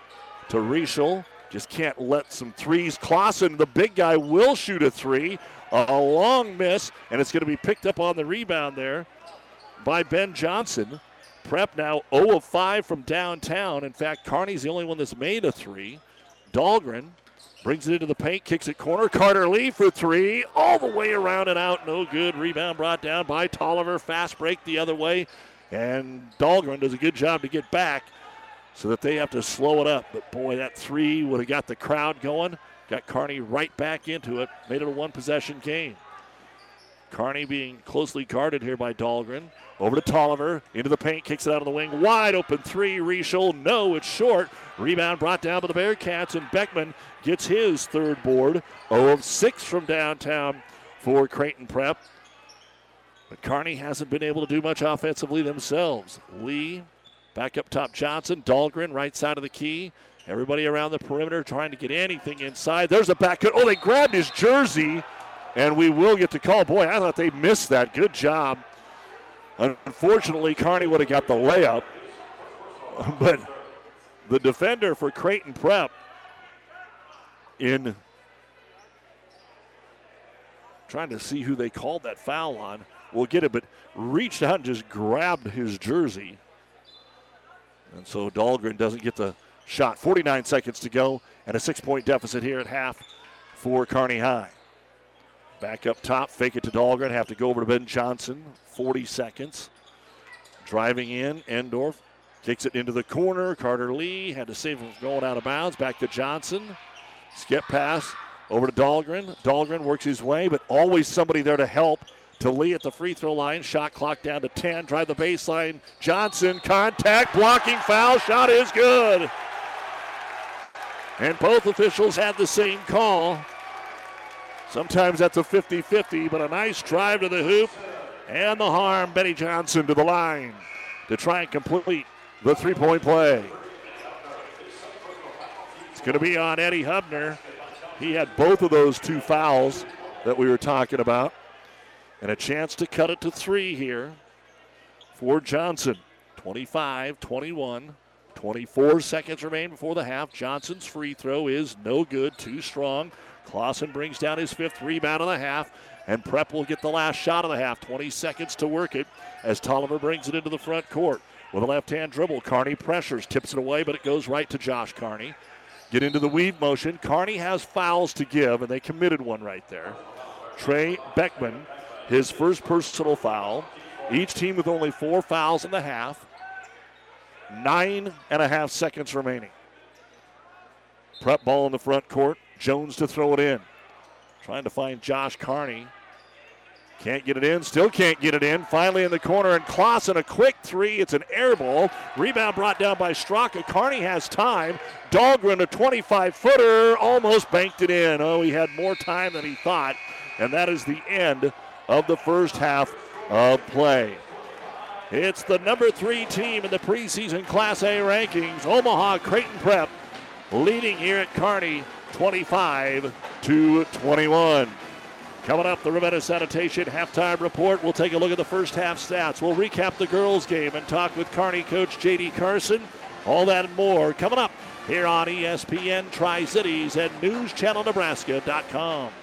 S3: to Rischel. Just can't let some threes. Clausen, the big guy, will shoot a three. A long miss, and it's going to be picked up on the rebound there by Ben Johnson. Prep now 0 of 5 from downtown. In fact, Carney's the only one that's made a three. Dahlgren brings it into the paint, kicks it corner. Carter Lee for three, all the way around and out. No good. Rebound brought down by Tolliver. Fast break the other way. And Dahlgren does a good job to get back so that they have to slow it up. But boy, that three would have got the crowd going. Got Kearney right back into it. Made it a one possession game. Carney being closely guarded here by Dahlgren. Over to Tolliver. Into the paint. Kicks it out of the wing. Wide open three. Rischel. No, it's short. Rebound brought down by the Bearcats. And Beckman gets his third board. 0 of 6 from downtown for Creighton Prep. But Kearney hasn't been able to do much offensively themselves. Lee back up top Johnson. Dahlgren right side of the key. Everybody around the perimeter trying to get anything inside. There's a back cut. Oh, they grabbed his jersey, and we will get the call. Boy, I thought they missed that. Good job. Unfortunately, Kearney would have got the layup, but the defender for Creighton Prep in trying to see who they called that foul on. We'll get it, but reached out and just grabbed his jersey. And so Dahlgren doesn't get the shot. 49 seconds to go, and a six point deficit here at half for Kearney High. Back up top, fake it to Dahlgren, have to go over to Ben Johnson. 40 seconds. Driving in, Endorf kicks it into the corner. Carter Lee had to save him from going out of bounds. Back to Johnson. Skip pass over to Dahlgren. Dahlgren works his way, but always somebody there to help. To Lee at the free throw line. Shot clock down to 10. Drive the baseline. Johnson, contact, blocking foul. Shot is good. And both officials had the same call. Sometimes that's a 50 50, but a nice drive to the hoop and the harm. Benny Johnson to the line to try and complete the three point play. It's going to be on Eddie Hubner. He had both of those two fouls that we were talking about. And a chance to cut it to three here for Johnson. 25 21. 24 seconds remain before the half. Johnson's free throw is no good, too strong. Clausen brings down his fifth rebound of the half, and Prep will get the last shot of the half. 20 seconds to work it as Tolliver brings it into the front court. With a left hand dribble, Kearney pressures, tips it away, but it goes right to Josh Carney. Get into the weave motion. Kearney has fouls to give, and they committed one right there. Trey Beckman, his first personal foul. Each team with only four fouls in the half. Nine and a half seconds remaining. Prep ball in the front court. Jones to throw it in. Trying to find Josh Kearney. Can't get it in, still can't get it in. Finally in the corner, and Clausen a quick three. It's an air ball. Rebound brought down by Straka. Carney has time. Dahlgren, a 25 footer, almost banked it in. Oh, he had more time than he thought. And that is the end of the first half of play. It's the number three team in the preseason Class A rankings, Omaha Creighton Prep, leading here at Kearney 25 to 21. Coming up, the Ravenna Sanitation halftime report. We'll take a look at the first half stats. We'll recap the girls' game and talk with Kearney coach J.D. Carson. All that and more coming up here on ESPN Tri Cities and NewsChannelNebraska.com.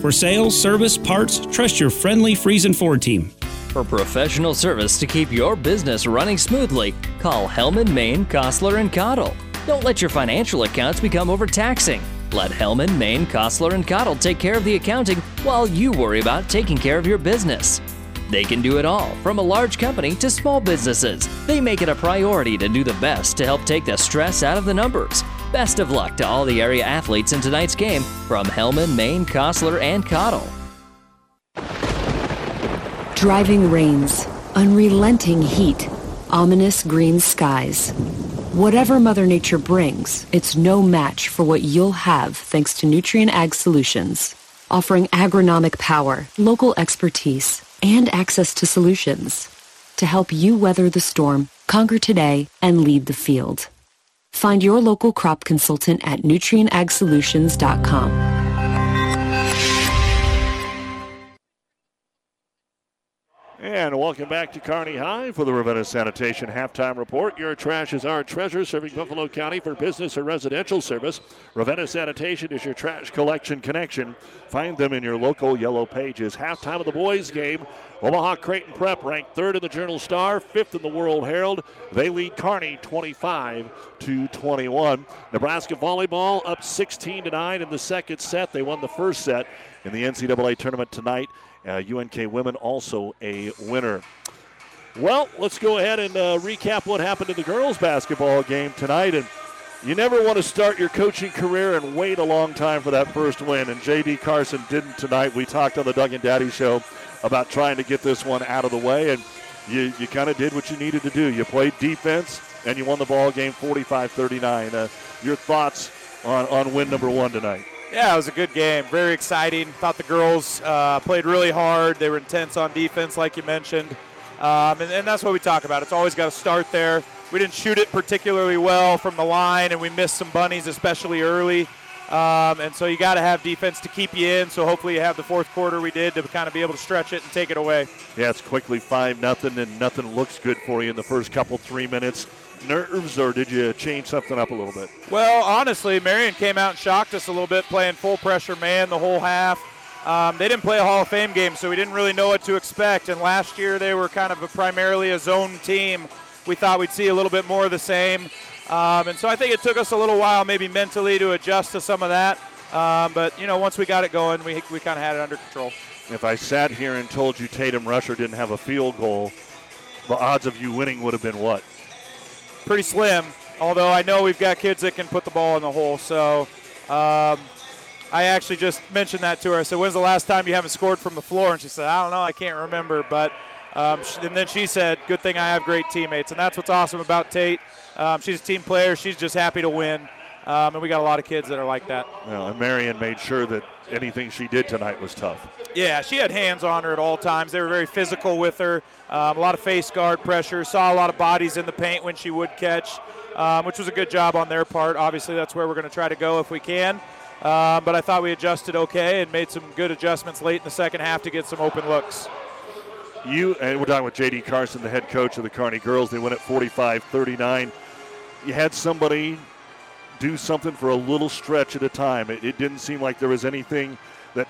S16: For sales, service, parts, trust your friendly Friesen Ford team.
S8: For professional service to keep your business running smoothly, call Hellman, Maine, Kostler, and Cottle. Don't let your financial accounts become overtaxing. Let Hellman, Maine, Kostler, and Cottle take care of the accounting while you worry about taking care of your business. They can do it all, from a large company to small businesses. They make it a priority to do the best to help take the stress out of the numbers. Best of luck to all the area athletes in tonight's game from Hellman, Maine, Kostler, and Cottle.
S17: Driving rains, unrelenting heat, ominous green skies. Whatever Mother Nature brings, it's no match for what you'll have thanks to Nutrien Ag Solutions, offering agronomic power, local expertise, and access to solutions to help you weather the storm, conquer today, and lead the field. Find your local crop consultant at nutrienagsolutions.com.
S3: And welcome back to Kearney High for the Ravenna Sanitation halftime report. Your trash is our treasure, serving Buffalo County for business or residential service. Ravenna Sanitation is your trash collection connection. Find them in your local yellow pages. Halftime of the boys' game. Omaha Creighton Prep ranked third in the Journal Star, fifth in the World Herald. They lead Kearney 25 to 21. Nebraska volleyball up 16 to 9 in the second set. They won the first set in the NCAA tournament tonight. Uh, UNK women also a winner. Well, let's go ahead and uh, recap what happened in the girls' basketball game tonight. And you never want to start your coaching career and wait a long time for that first win. And J.D. Carson didn't tonight. We talked on the Doug and Daddy show about trying to get this one out of the way, and you, you kind of did what you needed to do. You played defense, and you won the ball game 45-39. Uh, your thoughts on, on win number one tonight?
S18: Yeah, it was a good game. Very exciting. Thought the girls uh, played really hard. They were intense on defense, like you mentioned. Um, and, and, that's what we talk about. It's always got to start there. We didn't shoot it particularly well from the line, and we missed some bunnies, especially early. Um, and so you got to have defense to keep you in. So hopefully you have the fourth quarter we did to kind of be able to stretch it and take it away.
S3: Yeah, it's quickly five nothing, and nothing looks good for you in the first couple three minutes. Nerves, or did you change something up a little bit?
S18: Well, honestly, Marian came out and shocked us a little bit, playing full pressure man the whole half. Um, they didn't play a Hall of Fame game, so we didn't really know what to expect. And last year they were kind of a primarily a zone team. We thought we'd see a little bit more of the same. Um, and so I think it took us a little while, maybe mentally, to adjust to some of that. Um, but you know, once we got it going, we, we kind of had it under control.
S3: If I sat here and told you Tatum Rusher didn't have a field goal, the odds of you winning would have been what?
S18: Pretty slim. Although I know we've got kids that can put the ball in the hole. So um, I actually just mentioned that to her. I said, "When's the last time you haven't scored from the floor?" And she said, "I don't know. I can't remember." But um, and then she said, "Good thing I have great teammates." And that's what's awesome about Tate. Um, she's a team player. She's just happy to win. Um, and we got a lot of kids that are like that.
S3: Well, and Marian made sure that anything she did tonight was tough.
S18: Yeah, she had hands on her at all times. They were very physical with her. Um, a lot of face guard pressure. Saw a lot of bodies in the paint when she would catch, um, which was a good job on their part. Obviously, that's where we're going to try to go if we can. Um, but I thought we adjusted okay and made some good adjustments late in the second half to get some open looks.
S3: You and we're talking with J.D. Carson, the head coach of the Kearney girls. They win at 45-39. You had somebody do something for a little stretch at a time. It, it, didn't seem like there was anything that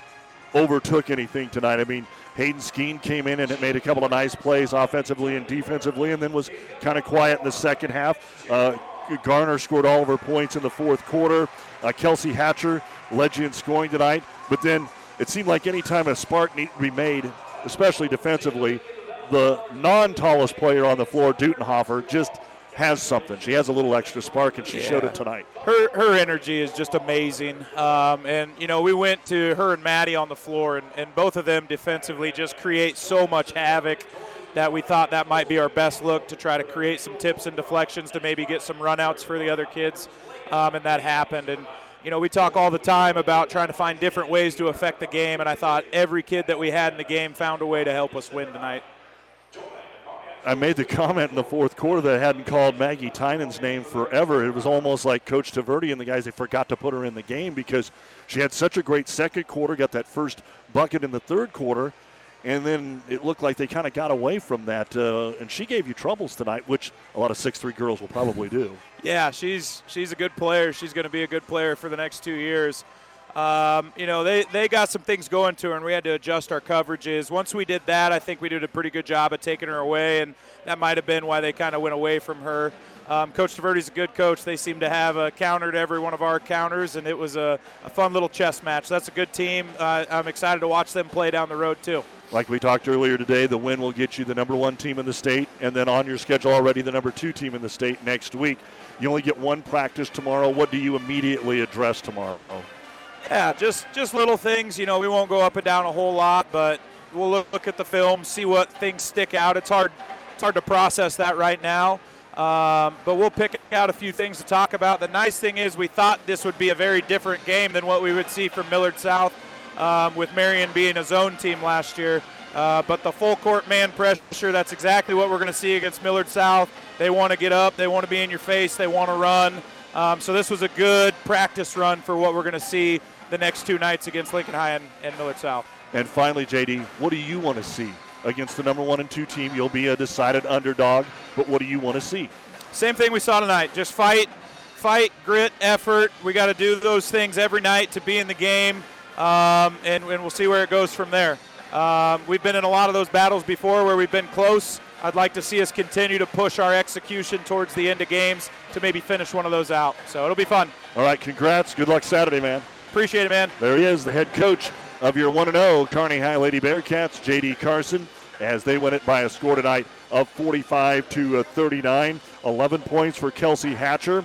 S3: overtook anything tonight. I mean, Hayden Skeen came in and it made a couple of nice plays offensively and defensively, and then was kind of quiet in the second half. Uh, Garner scored all of her points in the fourth quarter. Uh, Kelsey Hatcher led you in scoring tonight, but then it seemed like any time a spark needed to be made, especially defensively, the non-tallest player on the floor, Dutenhofer, just – has something. She has a little extra spark, and she yeah. showed it tonight.
S18: Her her energy is just amazing. Um, and you know, we went to her and Maddie on the floor, and, and both of them defensively just create so much havoc that we thought that might be our best look to try to create some tips and deflections to maybe get some runouts for the other kids. Um, and that happened. And you know, we talk all the time about trying to find different ways to affect the game, and I thought every kid that we had in the game found a way to help us win tonight.
S3: I made the comment in the fourth quarter that I hadn't called Maggie Tynan's name forever. It was almost like Coach Taverdi and the guys, they forgot to put her in the game because she had such a great second quarter, got that first bucket in the third quarter, and then it looked like they kind of got away from that. Uh, and she gave you troubles tonight, which a lot of six-three girls will probably do.
S18: Yeah, she's she's a good player. She's going to be a good player for the next two years. Um, you know, they, they got some things going to her, and we had to adjust our coverages. Once we did that, I think we did a pretty good job of taking her away, and that might have been why they kind of went away from her. Um, coach Taverdi's a good coach. They seem to have a counter to every one of our counters, and it was a, a fun little chess match. That's a good team. Uh, I'm excited to watch them play down the road, too.
S3: Like we talked earlier today, the win will get you the number one team in the state, and then on your schedule already the number two team in the state next week. You only get one practice tomorrow. What do you immediately address tomorrow?
S18: Yeah, just just little things. You know, we won't go up and down a whole lot, but we'll look, look at the film, see what things stick out. It's hard it's hard to process that right now, um, but we'll pick out a few things to talk about. The nice thing is we thought this would be a very different game than what we would see from Millard South, um, with Marian being a zone team last year. Uh, but the full court man pressure, that's exactly what we're going to see against Millard South. They want to get up, they want to be in your face, they want to run. Um, so this was a good practice run for what we're going to see the next two nights against Lincoln High and, and Millard South.
S3: And finally, JD, what do you want to see against the number one and two team? You'll be a decided underdog, but what do you want to see?
S18: Same thing we saw tonight. Just fight, fight, grit, effort. We got to do those things every night to be in the game, um, and, and, we'll see where it goes from there. Um, we've been in a lot of those battles before where we've been close. I'd like to see us continue to push our execution towards the end of games to maybe finish one of those out. So it'll be fun.
S3: All right, congrats. Good luck Saturday, man.
S18: Appreciate it, man.
S3: There he is, the head coach of your 1 0 Kearney High Lady Bearcats, J.D. Carson, as they win it by a score tonight of 45 to uh, 39. 11 points for Kelsey Hatcher,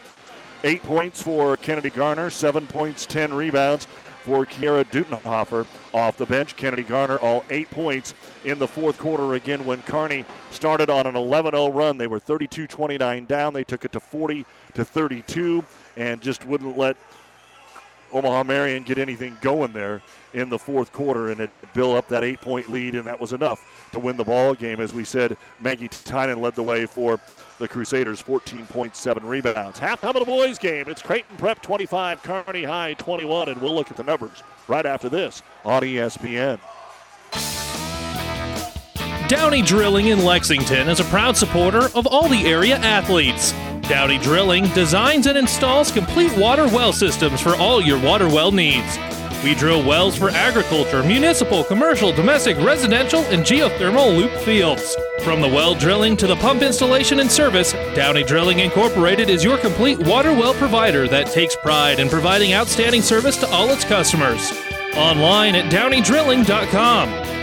S3: 8 points for Kennedy Garner, 7 points, 10 rebounds for Kiera Dutenhofer off the bench. Kennedy Garner all eight points in the fourth quarter again when Kearney started on an 11-0 run. They were 32-29 down. They took it to 40 to 32 and just wouldn't let Omaha Marian get anything going there in the fourth quarter, and it built up that eight-point lead, and that was enough to win the ball game. As we said, Maggie Tynan led the way for the Crusaders, 14.7 rebounds. Halftime of the boys' game. It's Creighton Prep 25, Kearney High 21, and we'll look at the numbers right after this on ESPN.
S19: Downey Drilling in Lexington is a proud supporter of all the area athletes. Downey Drilling designs and installs complete water well systems for all your water well needs. We drill wells for agriculture, municipal, commercial, domestic, residential, and geothermal loop fields. From the well drilling to the pump installation and service, Downey Drilling Incorporated is your complete water well provider that takes pride in providing outstanding service to all its customers. Online at downeydrilling.com.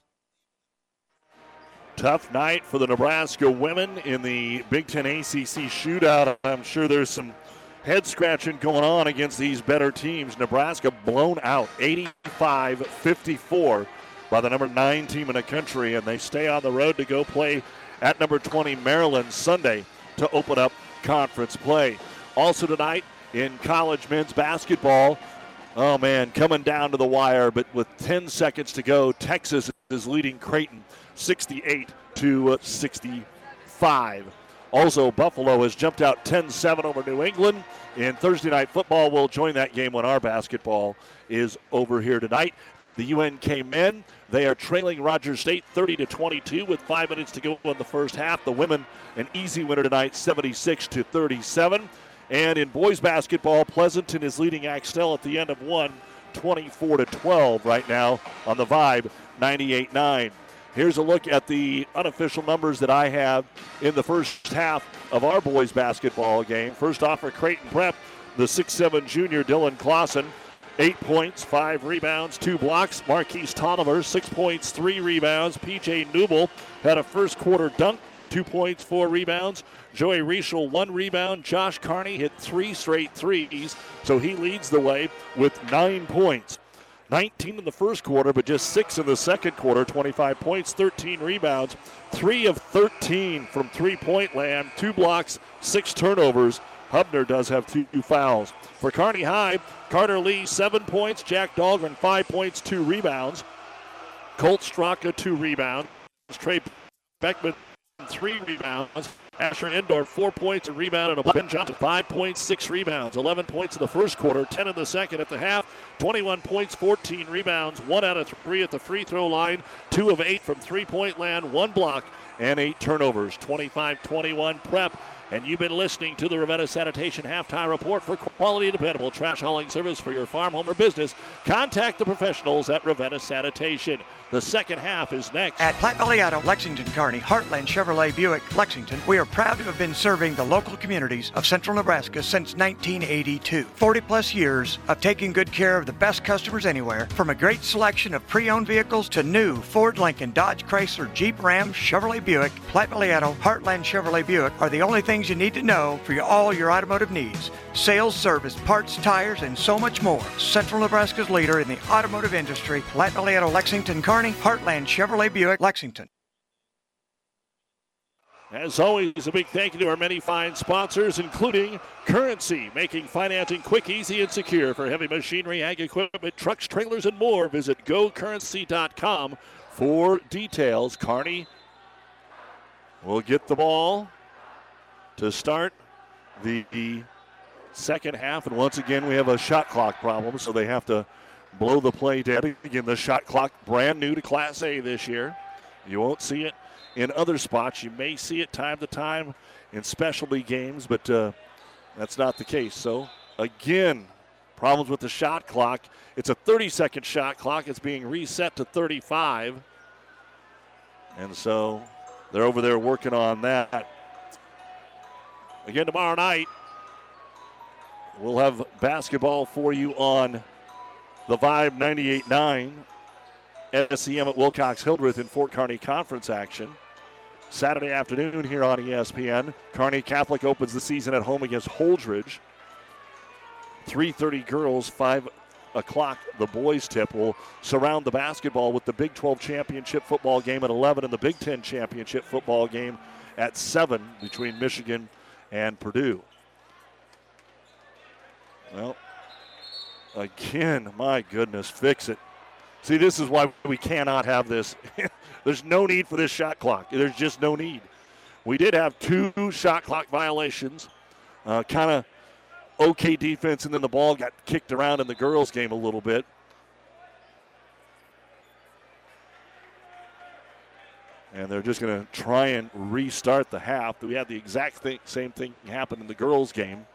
S3: Tough night for the Nebraska women in the Big Ten ACC shootout. I'm sure there's some head scratching going on against these better teams. Nebraska blown out 85 54 by the number nine team in the country, and they stay on the road to go play at number 20 Maryland Sunday to open up conference play. Also tonight in college men's basketball, oh man, coming down to the wire, but with 10 seconds to go, Texas is leading Creighton 68 to uh, 65. Also, Buffalo has jumped out 10 7 over New England. And Thursday night football will join that game when our basketball is over here tonight. The UNK men, they are trailing Rogers State 30 to 22 with five minutes to go in the first half. The women, an easy winner tonight, 76 to 37. And in boys basketball, Pleasanton is leading Axtell at the end of one, 24 to 12 right now on the Vibe 98 9. Here's a look at the unofficial numbers that I have in the first half of our boys basketball game. First off for Creighton Prep, the 6'7 junior Dylan Clausen. Eight points, five rebounds, two blocks. Marquise Tolliver, six points, three rebounds. PJ Newble had a first quarter dunk, two points, four rebounds. Joey Rischel, one rebound. Josh Carney hit three straight threes, so he leads the way with nine points. 19 in the first quarter, but just six in the second quarter. 25 points, 13 rebounds, three of 13 from three point land, two blocks, six turnovers. Hubner does have two fouls. For Kearney High, Carter Lee, seven points. Jack Dahlgren, five points, two rebounds. Colt Straka, two rebounds. Trey Beckman, three rebounds. Asher Endorf, four points, a rebound, and a Ben Johnson, five points, six rebounds, 11 points in the first quarter, 10 in the second at the half, 21 points, 14 rebounds, one out of three at the free throw line, two of eight from three point land, one block, and eight turnovers. 25 21 prep. And you've been listening to the Ravenna Sanitation Halftime Report for quality, dependable trash hauling service for your farm, home, or business. Contact the professionals at Ravenna Sanitation. The second half is next.
S20: At Platte Valley Auto, Lexington Kearney, Heartland Chevrolet Buick, Lexington, we are proud to have been serving the local communities of central Nebraska since 1982. 40 plus years of taking good care of the best customers anywhere, from a great selection of pre owned vehicles to new Ford, Lincoln, Dodge, Chrysler, Jeep, Ram, Chevrolet Buick, Platte Valley Auto, Heartland Chevrolet Buick are the only things you need to know for your, all your automotive needs. Sales, service, parts, tires, and so much more. Central Nebraska's leader in the automotive industry, Valley Auto, Lexington, Kearney, Heartland Chevrolet Buick, Lexington.
S3: As always, a big thank you to our many fine sponsors, including Currency, making financing quick, easy, and secure for heavy machinery, ag equipment, trucks, trailers, and more. Visit gocurrency.com for details. Kearney will get the ball to start the, second half. And once again, we have a shot clock problem, so they have to blow the play dead. Again, the shot clock brand new to Class A this year. You won't see it in other spots. You may see it time to time in specialty games, but uh, that's not the case. So, again, problems with the shot clock. It's a 30 second shot clock. It's being reset to 35. And so they're over there working on that. Again, tomorrow night, we'll have basketball for you on the Vibe 98 9. SEM at Wilcox Hildreth in Fort Kearney Conference action. Saturday afternoon here on ESPN. Kearney Catholic opens the season at home against Holdrege. 3:30 girls, 5 o'clock the boys tip will surround the basketball with the Big 12 championship football game at 11 and the Big 10 championship football game at 7 between Michigan and Purdue. Well, again, my goodness, fix it. See, this is why we cannot have this. There's no need for this shot clock. There's just no need. We did have two shot clock violations. Uh, kind of okay defense, and then the ball got kicked around in the girls' game a little bit. And they're just going to try and restart the half. We had the exact same thing happen in the girls' game.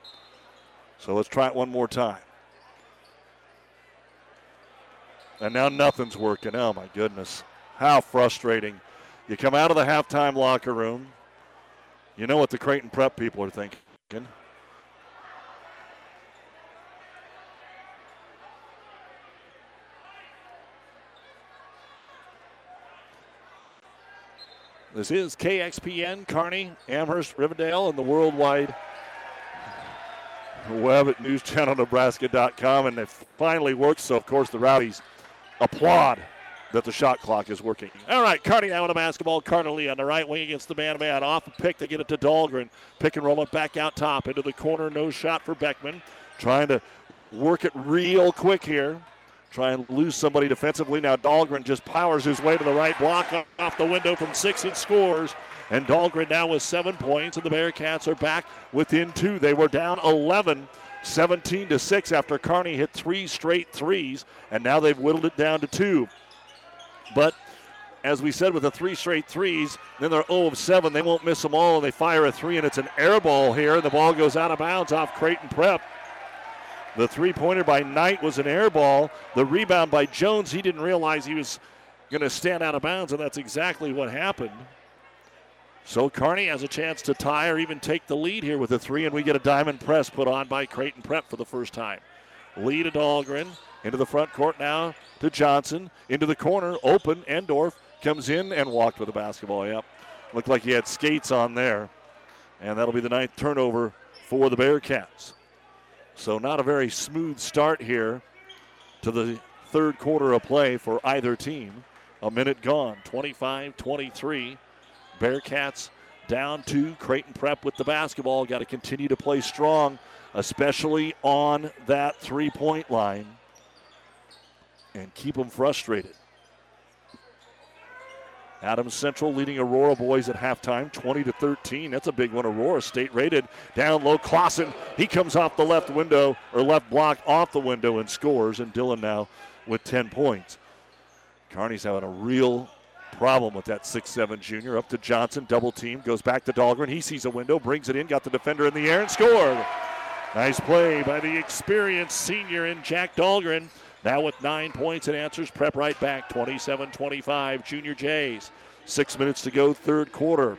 S3: So let's try it one more time. And now nothing's working. Oh, my goodness. How frustrating. You come out of the halftime locker room. You know what the Creighton prep people are thinking. This is KXPN, Kearney, Amherst, Riverdale, and the worldwide web at newschannelnebraska.com. And it finally works, so of course the Rowdies applaud that the shot clock is working. All right, Kearney now with a basketball. Kearney on the right wing against the man man. Off a pick to get it to Dahlgren. Pick and roll it back out top into the corner. No shot for Beckman. Trying to work it real quick here. Try and lose somebody defensively. Now Dahlgren just powers his way to the right block off the window from six and scores. And Dahlgren now with seven points, and the Bearcats are back within two. They were down 11 17 to 6 after Carney hit three straight threes, and now they've whittled it down to two. But as we said, with the three straight threes, then they're 0 of 7. They won't miss them all, and they fire a three, and it's an air ball here, and the ball goes out of bounds off Creighton Prep. The three pointer by Knight was an air ball. The rebound by Jones, he didn't realize he was going to stand out of bounds, and that's exactly what happened. So Kearney has a chance to tie or even take the lead here with a three, and we get a diamond press put on by Creighton Prep for the first time. Lead to Dahlgren. Into the front court now to Johnson. Into the corner, open. Endorf comes in and walked with the basketball. Yep. Looked like he had skates on there. And that'll be the ninth turnover for the Bearcats. So, not a very smooth start here to the third quarter of play for either team. A minute gone, 25 23. Bearcats down to Creighton Prep with the basketball. Got to continue to play strong, especially on that three point line, and keep them frustrated. Adams Central leading Aurora boys at halftime, 20 to 13. That's a big one. Aurora State rated down low. Clausen, he comes off the left window or left block off the window and scores. And Dylan now with 10 points. Kearney's having a real problem with that six-seven junior. Up to Johnson, double team, goes back to Dahlgren. He sees a window, brings it in, got the defender in the air, and scored. Nice play by the experienced senior in Jack Dahlgren. Now with nine points and answers, prep right back 27 25. Junior Jays. Six minutes to go, third quarter.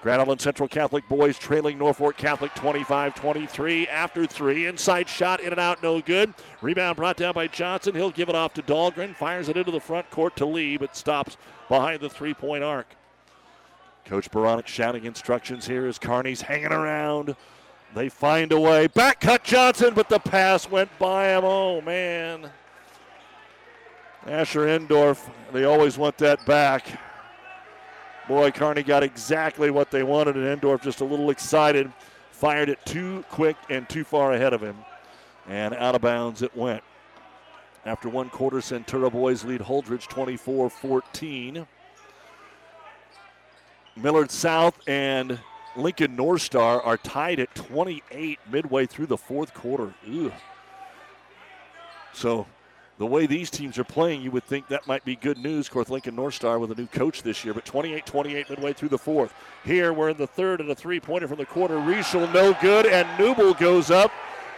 S3: Grand Island Central Catholic boys trailing Norfolk Catholic 25 23 after three. Inside shot, in and out, no good. Rebound brought down by Johnson. He'll give it off to Dahlgren. Fires it into the front court to Lee, but stops behind the three point arc. Coach Beranek shouting instructions here as Kearney's hanging around. They find a way. Back cut Johnson, but the pass went by him. Oh, man. Asher Endorf, they always want that back. Boy, Kearney got exactly what they wanted, and Endorf just a little excited. Fired it too quick and too far ahead of him. And out of bounds it went. After one quarter, Centura boys lead Holdrege 24 14. Millard South and Lincoln North Star are tied at 28 midway through the fourth quarter. Ugh. So the way these teams are playing, you would think that might be good news. Of course, Lincoln North Star with a new coach this year, but 28 28 midway through the fourth. Here we're in the third and a three pointer from the corner. Rischel no good, and Newble goes up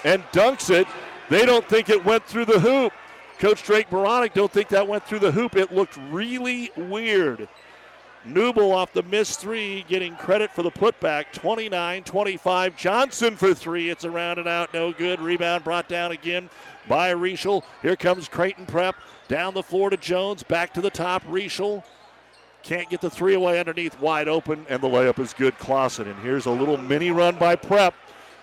S3: and dunks it. They don't think it went through the hoop. Coach Drake Beranek don't think that went through the hoop. It looked really weird. Newble off the missed three, getting credit for the putback. 29 25. Johnson for three. It's around and out, no good. Rebound brought down again by Rischel. Here comes Creighton Prep. Down the floor to Jones. Back to the top. Rischel can't get the three away underneath. Wide open, and the layup is good. Clausen. And here's a little mini run by Prep.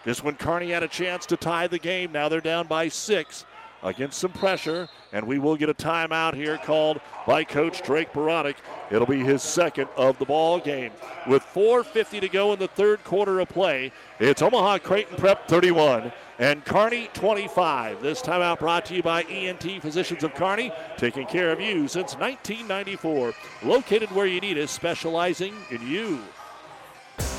S3: Just when Kearney had a chance to tie the game. Now they're down by six. Against some pressure, and we will get a timeout here called by Coach Drake Beranek. It'll be his second of the ball game. With 4.50 to go in the third quarter of play, it's Omaha Creighton Prep 31 and Kearney 25. This timeout brought to you by ENT Physicians of Kearney, taking care of you since 1994. Located where you need us, specializing in you.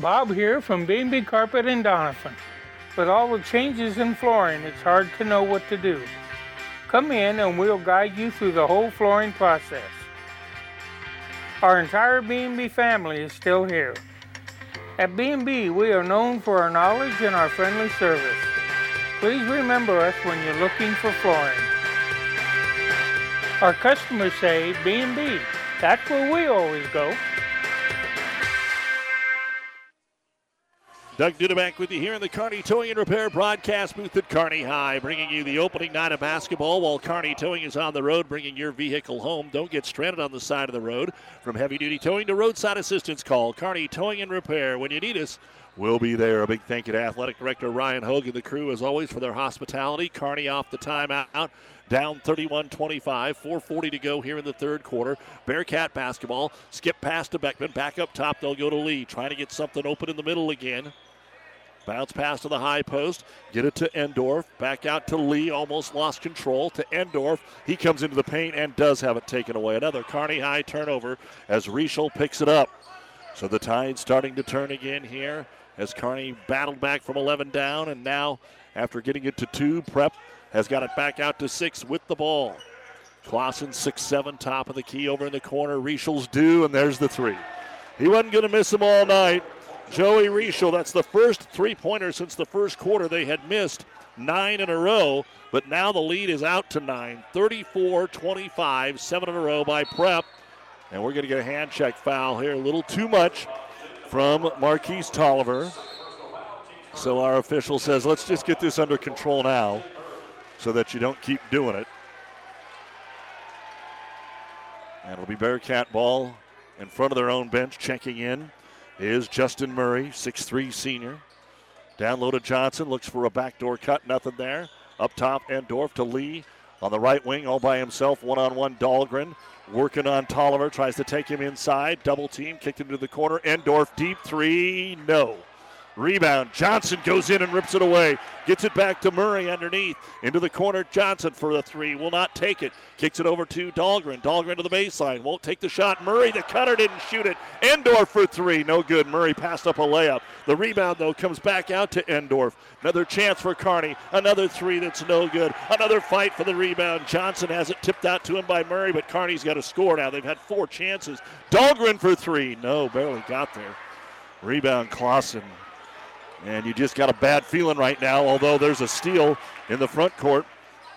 S21: Bob here from B&B Carpet in Doniphan. With all the changes in flooring, it's hard to know what to do. Come in and we'll guide you through the whole flooring process. Our entire B&B family is still here. At B&B, we are known for our knowledge and our friendly service. Please remember us when you're looking for flooring. Our customers say B&B. That's where we always go.
S3: Doug Dudeback with you here in the Kearney Towing and Repair broadcast booth at Kearney High, bringing you the opening night of basketball while Kearney Towing is on the road, bringing your vehicle home. Don't get stranded on the side of the road. From heavy duty towing to roadside assistance, call Kearney Towing and Repair. When you need us, we'll be there. A big thank you to Athletic Director Ryan Hogue and the crew, as always, for their hospitality. Kearney off the timeout down 31 25. 4.40 to go here in the third quarter. Bearcat basketball. Skip past to Beckman. Back up top, they'll go to Lee. Trying to get something open in the middle again. Bounce pass to the high post. Get it to Endorf. Back out to Lee. Almost lost control to Endorf. He comes into the paint and does have it taken away. Another Kearney High turnover as Rischel picks it up. So the tide starting to turn again here as Kearney battled back from 11 down. And now, after getting it to two, Prep has got it back out to six with the ball. Clausen 6 7, top of the key over in the corner. Rischel's due, and there's the three. He wasn't going to miss them all night. Joey Rischel, that's the first three pointer since the first quarter. They had missed nine in a row, but now the lead is out to nine. 34 25, seven in a row by Prep. And we're going to get a hand check foul here. A little too much from Marquise Tolliver. So our official says, let's just get this under control now so that you don't keep doing it. And it'll be Bearcat ball in front of their own bench, checking in is Justin Murray, 6'3 senior. Down low to Johnson, looks for a backdoor cut, nothing there. Up top, Endorf to Lee. On the right wing, all by himself, one on one, Dahlgren. Working on Tolliver, tries to take him inside. Double team, kicked into the corner. Endorf, deep three, no. Rebound. Johnson goes in and rips it away. Gets it back to Murray underneath. Into the corner. Johnson for the three. Will not take it. Kicks it over to Dahlgren. Dahlgren to the baseline. Won't take the shot. Murray, the cutter, didn't shoot it. Endorf for three. No good. Murray passed up a layup. The rebound, though, comes back out to Endorf. Another chance for Kearney. Another three that's no good. Another fight for the rebound. Johnson has it tipped out to him by Murray, but Kearney's got to score now. They've had four chances. Dahlgren for three. No, barely got there. Rebound, Clausen. And you just got a bad feeling right now, although there's a steal in the front court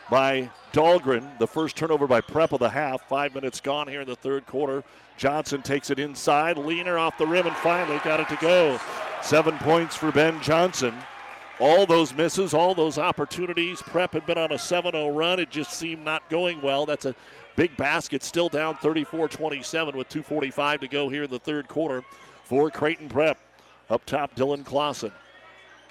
S3: by Dahlgren. The first turnover by Prep of the half. Five minutes gone here in the third quarter. Johnson takes it inside. Leaner off the rim and finally got it to go. Seven points for Ben Johnson. All those misses, all those opportunities. Prep had been on a 7 0 run. It just seemed not going well. That's a big basket, still down 34 27 with 2.45 to go here in the third quarter for Creighton Prep. Up top, Dylan Clausen.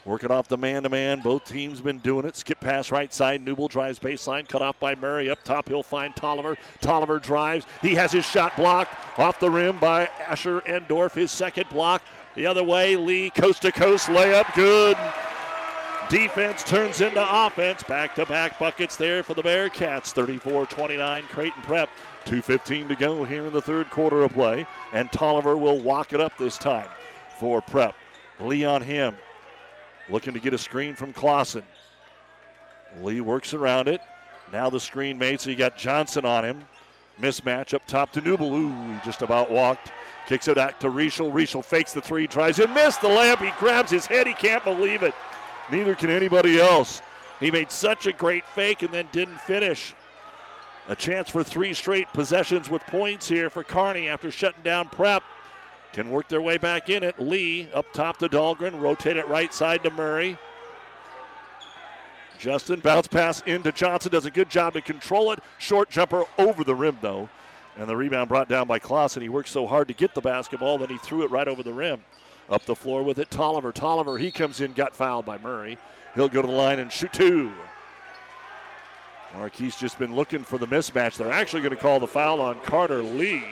S3: Working off the man to man. Both teams been doing it. Skip pass right side. Newble drives baseline. Cut off by Murray. Up top, he'll find Tolliver. Tolliver drives. He has his shot blocked off the rim by Asher Endorf. His second block. The other way, Lee coast to coast layup. Good. Defense turns into offense. Back to back buckets there for the Bearcats. 34 29 Creighton Prep. 2.15 to go here in the third quarter of play. And Tolliver will walk it up this time for Prep. Lee on him. Looking to get a screen from Clausen. Lee works around it. Now the screen made, so you got Johnson on him. Mismatch up top to Newble. Ooh, he just about walked. Kicks it back to Rischel. Rischel fakes the three, tries to miss the layup. He grabs his head. He can't believe it. Neither can anybody else. He made such a great fake and then didn't finish. A chance for three straight possessions with points here for Kearney after shutting down Prep. Can work their way back in it. Lee up top to Dahlgren, rotate it right side to Murray. Justin bounce pass into Johnson, does a good job to control it. Short jumper over the rim though. And the rebound brought down by Clausen. He worked so hard to get the basketball, then he threw it right over the rim. Up the floor with it, Tolliver. Tolliver, he comes in, got fouled by Murray. He'll go to the line and shoot two. Marquise just been looking for the mismatch. They're actually going to call the foul on Carter Lee.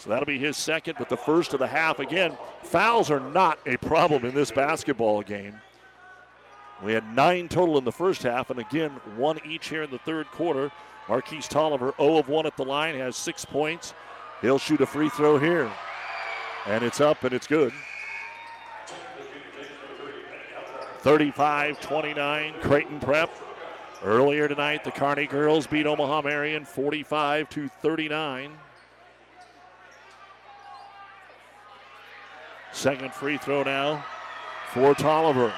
S3: So that'll be his second, but the first of the half. Again, fouls are not a problem in this basketball game. We had nine total in the first half, and again, one each here in the third quarter. Marquise Tolliver, 0 of 1 at the line, has six points. He'll shoot a free throw here. And it's up and it's good. 35 29, Creighton Prep. Earlier tonight, the Kearney girls beat Omaha Marian 45 to 39. Second free throw now for Tolliver.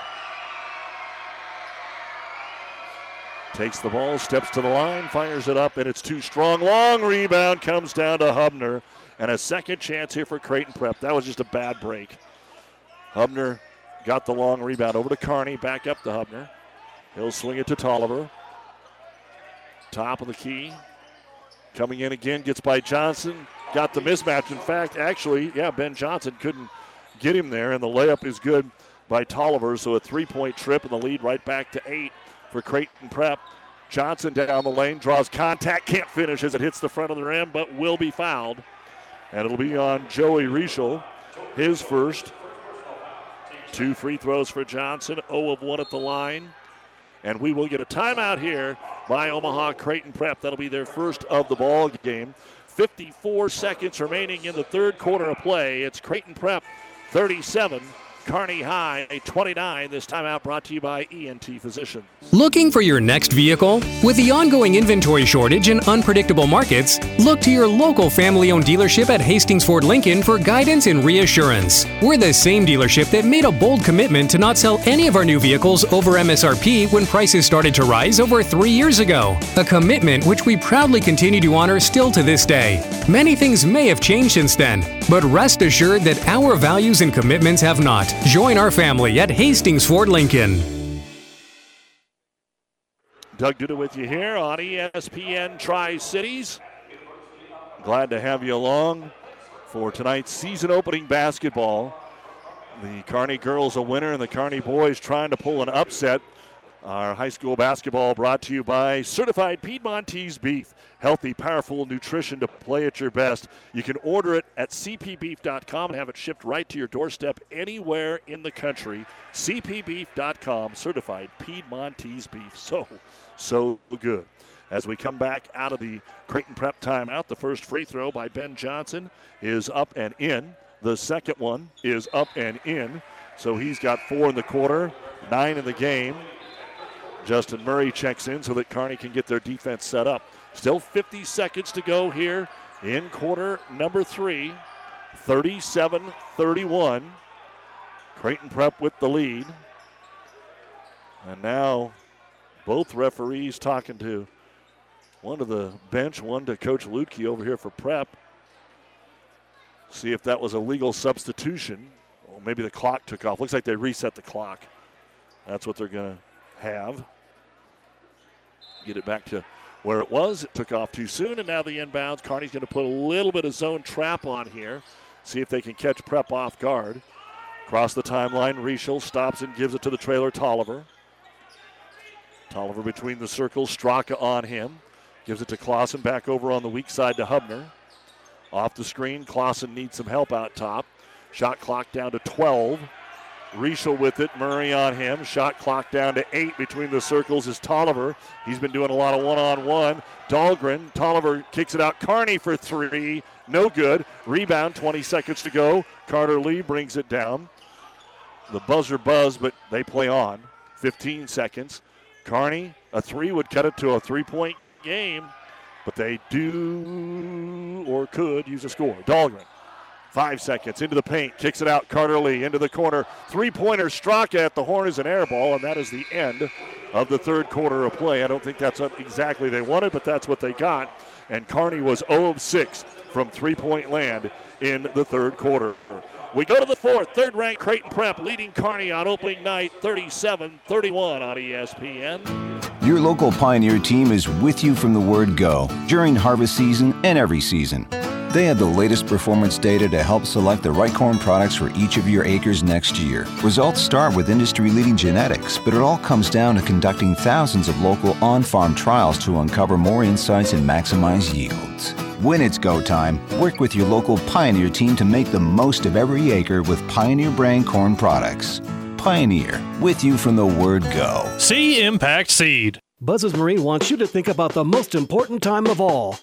S3: Takes the ball, steps to the line, fires it up, and it's too strong. Long rebound comes down to Hubner. And a second chance here for Creighton Prep. That was just a bad break. Hubner got the long rebound over to Carney, back up to Hubner. He'll swing it to Tolliver. Top of the key. Coming in again, gets by Johnson. Got the mismatch. In fact, actually, yeah, Ben Johnson couldn't get him there, and the layup is good by Tolliver. So a three point trip, and the lead right back to eight for Creighton Prep. Johnson down the lane, draws contact, can't finish as it hits the front of the rim, but will be fouled. And it'll be on Joey Rischel, his first. Two free throws for Johnson, 0 of 1 at the line. And we will get a timeout here by Omaha Creighton Prep. That'll be their first of the ball game. 54 seconds remaining in the third quarter of play. It's Creighton Prep 37, Kearney High, a 29. This timeout brought to you by ENT Physicians.
S22: Looking for your next vehicle? With the ongoing inventory shortage and unpredictable markets, look to your local family owned dealership at Hastings Ford Lincoln for guidance and reassurance. We're the same dealership that made a bold commitment to not sell any of our new vehicles over MSRP when prices started to rise over three years ago. A commitment which we proudly continue to honor still to this day. Many things may have changed since then, but rest assured that our values and commitments have not. Join our family at Hastings Ford Lincoln.
S3: Doug Duda with you here on ESPN Tri Cities. Glad to have you along for tonight's season opening basketball. The Kearney girls a winner, and the Kearney boys trying to pull an upset. Our high school basketball brought to you by Certified Piedmontese Beef. Healthy, powerful nutrition to play at your best. You can order it at cpbeef.com and have it shipped right to your doorstep anywhere in the country. cpbeef.com, certified Piedmontese beef. So, so good. As we come back out of the Creighton Prep timeout, the first free throw by Ben Johnson is up and in. The second one is up and in. So he's got four in the quarter, nine in the game. Justin Murray checks in so that Kearney can get their defense set up. Still 50 seconds to go here in quarter number three. 37 31. Creighton Prep with the lead. And now both referees talking to one to the bench, one to Coach Luedtke over here for Prep. See if that was a legal substitution. Or maybe the clock took off. Looks like they reset the clock. That's what they're going to have. Get it back to where it was. It took off too soon, and now the inbounds. Kearney's going to put a little bit of zone trap on here. See if they can catch Prep off guard. Across the timeline, Rischel stops and gives it to the trailer Tolliver. Tolliver between the circles, Straka on him. Gives it to Clausen back over on the weak side to Hubner. Off the screen, Clausen needs some help out top. Shot clock down to 12. Rischel with it. Murray on him. Shot clock down to eight between the circles is Tolliver. He's been doing a lot of one on one. Dahlgren. Tolliver kicks it out. Carney for three. No good. Rebound. 20 seconds to go. Carter Lee brings it down. The buzzer buzz, but they play on. 15 seconds. Kearney, a three would cut it to a three point game, but they do or could use a score. Dahlgren Five seconds into the paint, kicks it out. Carter Lee into the corner. Three pointer. Straka at the horn is an air ball, and that is the end of the third quarter of play. I don't think that's what exactly they wanted, but that's what they got. And Kearney was 0 of 6 from three point land in the third quarter. We go to the fourth. Third ranked Creighton Prep leading Kearney on opening night 37 31 on ESPN.
S23: Your local Pioneer team is with you from the word go during harvest season and every season. They have the latest performance data to help select the right corn products for each of your acres next year. Results start with industry leading genetics, but it all comes down to conducting thousands of local on farm trials to uncover more insights and maximize yields. When it's go time, work with your local Pioneer team to make the most of every acre with Pioneer brand corn products. Pioneer, with you from the word go.
S19: See Impact Seed.
S24: Buzz's Marine wants you to think about the most important time of all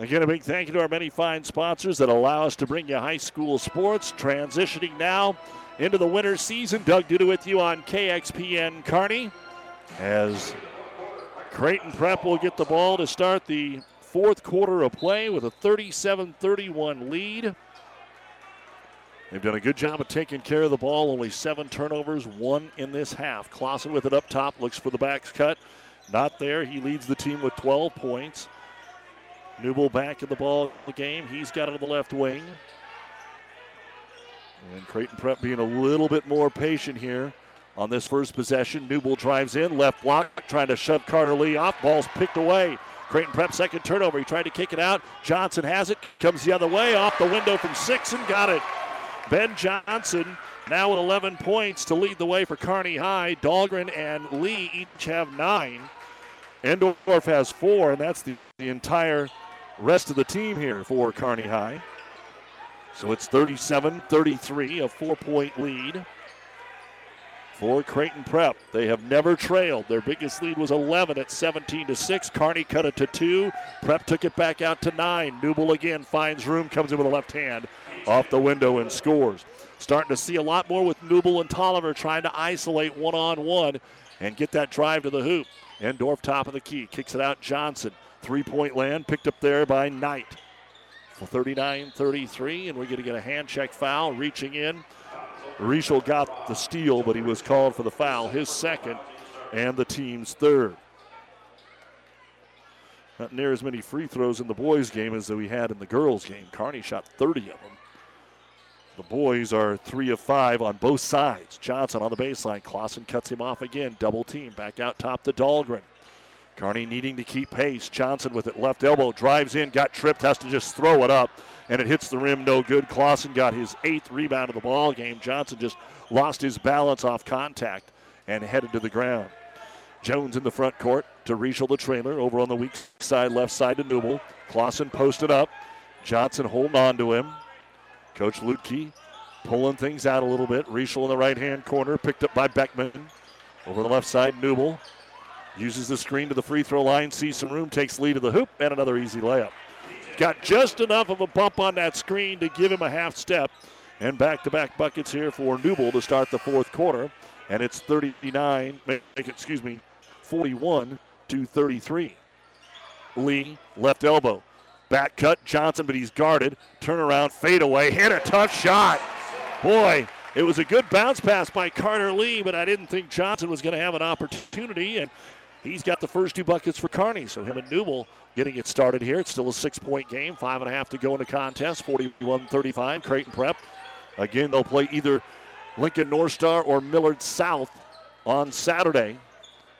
S3: Again, a big thank you to our many fine sponsors that allow us to bring you high school sports. Transitioning now into the winter season. Doug Duda with you on KXPN Kearney as Creighton Prep will get the ball to start the fourth quarter of play with a 37 31 lead. They've done a good job of taking care of the ball. Only seven turnovers, one in this half. Clausen with it up top, looks for the backs cut. Not there. He leads the team with 12 points. Newble back in the ball the game. He's got it on the left wing. And Creighton Prep being a little bit more patient here on this first possession. Newble drives in, left block, trying to shove Carter Lee off. Ball's picked away. Creighton Prep second turnover. He tried to kick it out. Johnson has it, comes the other way, off the window from six and got it. Ben Johnson now with 11 points to lead the way for Kearney High. Dahlgren and Lee each have nine. Endorf has four, and that's the, the entire rest of the team here for Kearney High. So it's 37 33, a four point lead for Creighton Prep. They have never trailed. Their biggest lead was 11 at 17 to 6. Kearney cut it to 2. Prep took it back out to 9. Newble again finds room, comes in with a left hand off the window and scores. Starting to see a lot more with Newble and Tolliver trying to isolate one on one and get that drive to the hoop. Endorf top of the key, kicks it out. Johnson Three point land picked up there by Knight for 39 33, and we're going to get a hand check foul. Reaching in. Rischel got the steal, but he was called for the foul, his second, and the team's third. Not near as many free throws in the boys' game as we had in the girls' game. Kearney shot 30 of them. The boys are three of five on both sides. Johnson on the baseline. Clausen cuts him off again. Double team. Back out top to Dahlgren. Kearney needing to keep pace. Johnson with it left elbow drives in, got tripped, has to just throw it up, and it hits the rim. No good. Clausen got his eighth rebound of the ball game. Johnson just lost his balance off contact and headed to the ground. Jones in the front court to Rischel the trailer. Over on the weak side, left side to Newell. Clausen posted up. Johnson holding on to him. Coach Luedtke pulling things out a little bit. Rischel in the right hand corner, picked up by Beckman. Over the left side, Newell Uses the screen to the free throw line, sees some room, takes lead of the hoop, and another easy layup. Got just enough of a bump on that screen to give him a half step. And back to back buckets here for Newble to start the fourth quarter. And it's 39, excuse me, 41 to 33. Lee, left elbow. Back cut, Johnson, but he's guarded. Turnaround, fade away, hit a tough shot. Boy, it was a good bounce pass by Carter Lee, but I didn't think Johnson was going to have an opportunity. And He's got the first two buckets for Kearney, so him and Newell getting it started here. It's still a six point game, five and a half to go in the contest, 41 35. Creighton Prep. Again, they'll play either Lincoln North Star or Millard South on Saturday.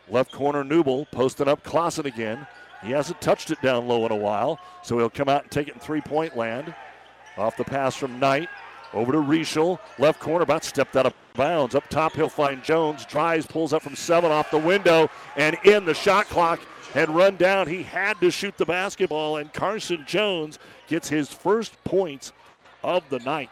S3: Left corner Newell posting up Clausen again. He hasn't touched it down low in a while, so he'll come out and take it in three point land. Off the pass from Knight. Over to Rischel, left corner, about stepped out of bounds. Up top, he'll find Jones. Tries, pulls up from seven off the window, and in the shot clock and run down. He had to shoot the basketball, and Carson Jones gets his first points of the night.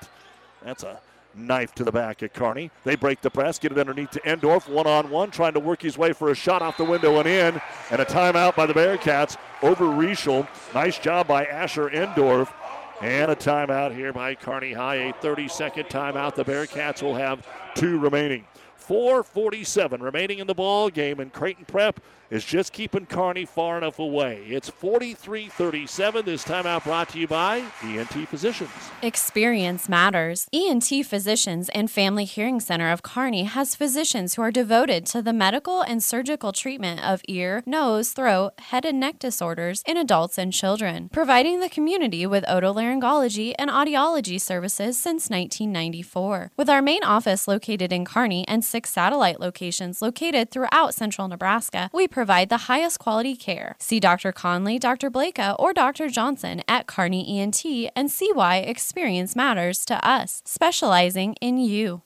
S3: That's a knife to the back at Kearney. They break the press, get it underneath to Endorf, one on one, trying to work his way for a shot off the window and in. And a timeout by the Bearcats over Rischel. Nice job by Asher Endorf. And a timeout here by Kearney High. A 30 second timeout. The Bearcats will have two remaining. 4.47 remaining in the ball game, and Creighton Prep is just keeping Kearney far enough away. It's 43 37. This timeout brought to you by ENT Physicians.
S2: Experience matters. ENT Physicians and Family Hearing Center of Kearney has physicians who are devoted to the medical and surgical treatment of ear, nose, throat, head and neck disorders in adults and children, providing the community with otolaryngology and audiology services since 1994. With our main office located in Kearney and six satellite locations located throughout central Nebraska, we provide the highest quality care. See Dr. Conley, Dr. Blakea, or Dr. Johnson at Kearney ENT and see why experience matters to us, specializing in you.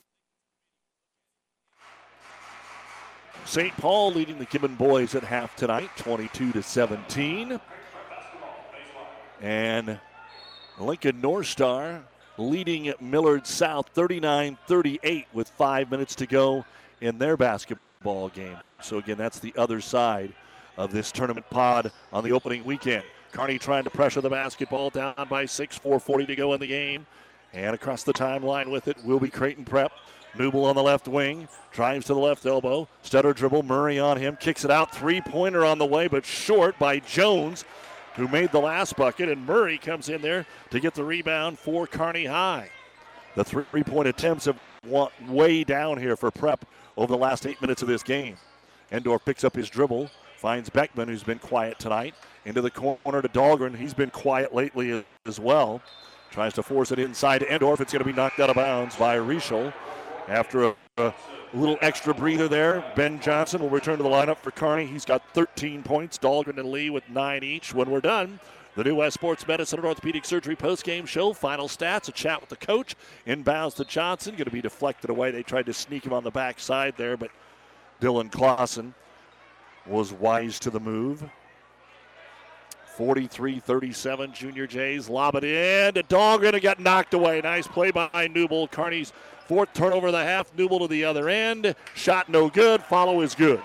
S3: St. Paul leading the Gibbon boys at half tonight, 22 to 17. And Lincoln North Star leading Millard South 39 38 with five minutes to go in their basketball game. So, again, that's the other side of this tournament pod on the opening weekend. Kearney trying to pressure the basketball down by six, 4.40 to go in the game. And across the timeline with it will be Creighton Prep. Newble on the left wing, drives to the left elbow, stutter dribble, Murray on him, kicks it out, three pointer on the way, but short by Jones, who made the last bucket, and Murray comes in there to get the rebound for Kearney High. The three point attempts have way down here for Prep over the last eight minutes of this game. Endorf picks up his dribble, finds Beckman, who's been quiet tonight, into the corner to Dahlgren. He's been quiet lately as well. Tries to force it inside to Endorf. It's going to be knocked out of bounds by Rischel. After a, a, little extra breather there, Ben Johnson will return to the lineup for Kearney. He's got 13 points. Dahlgren and Lee with nine each. When we're done, the New West Sports Medicine and Orthopedic Surgery post-game show. Final stats, a chat with the coach. Inbounds to Johnson, going to be deflected away. They tried to sneak him on the backside there, but Dylan Clausen was wise to the move. 43 37, Junior Jays lob it in to Dahlgren and got knocked away. Nice play by Newble. Kearney's fourth turnover of the half. Newble to the other end. Shot no good. Follow is good.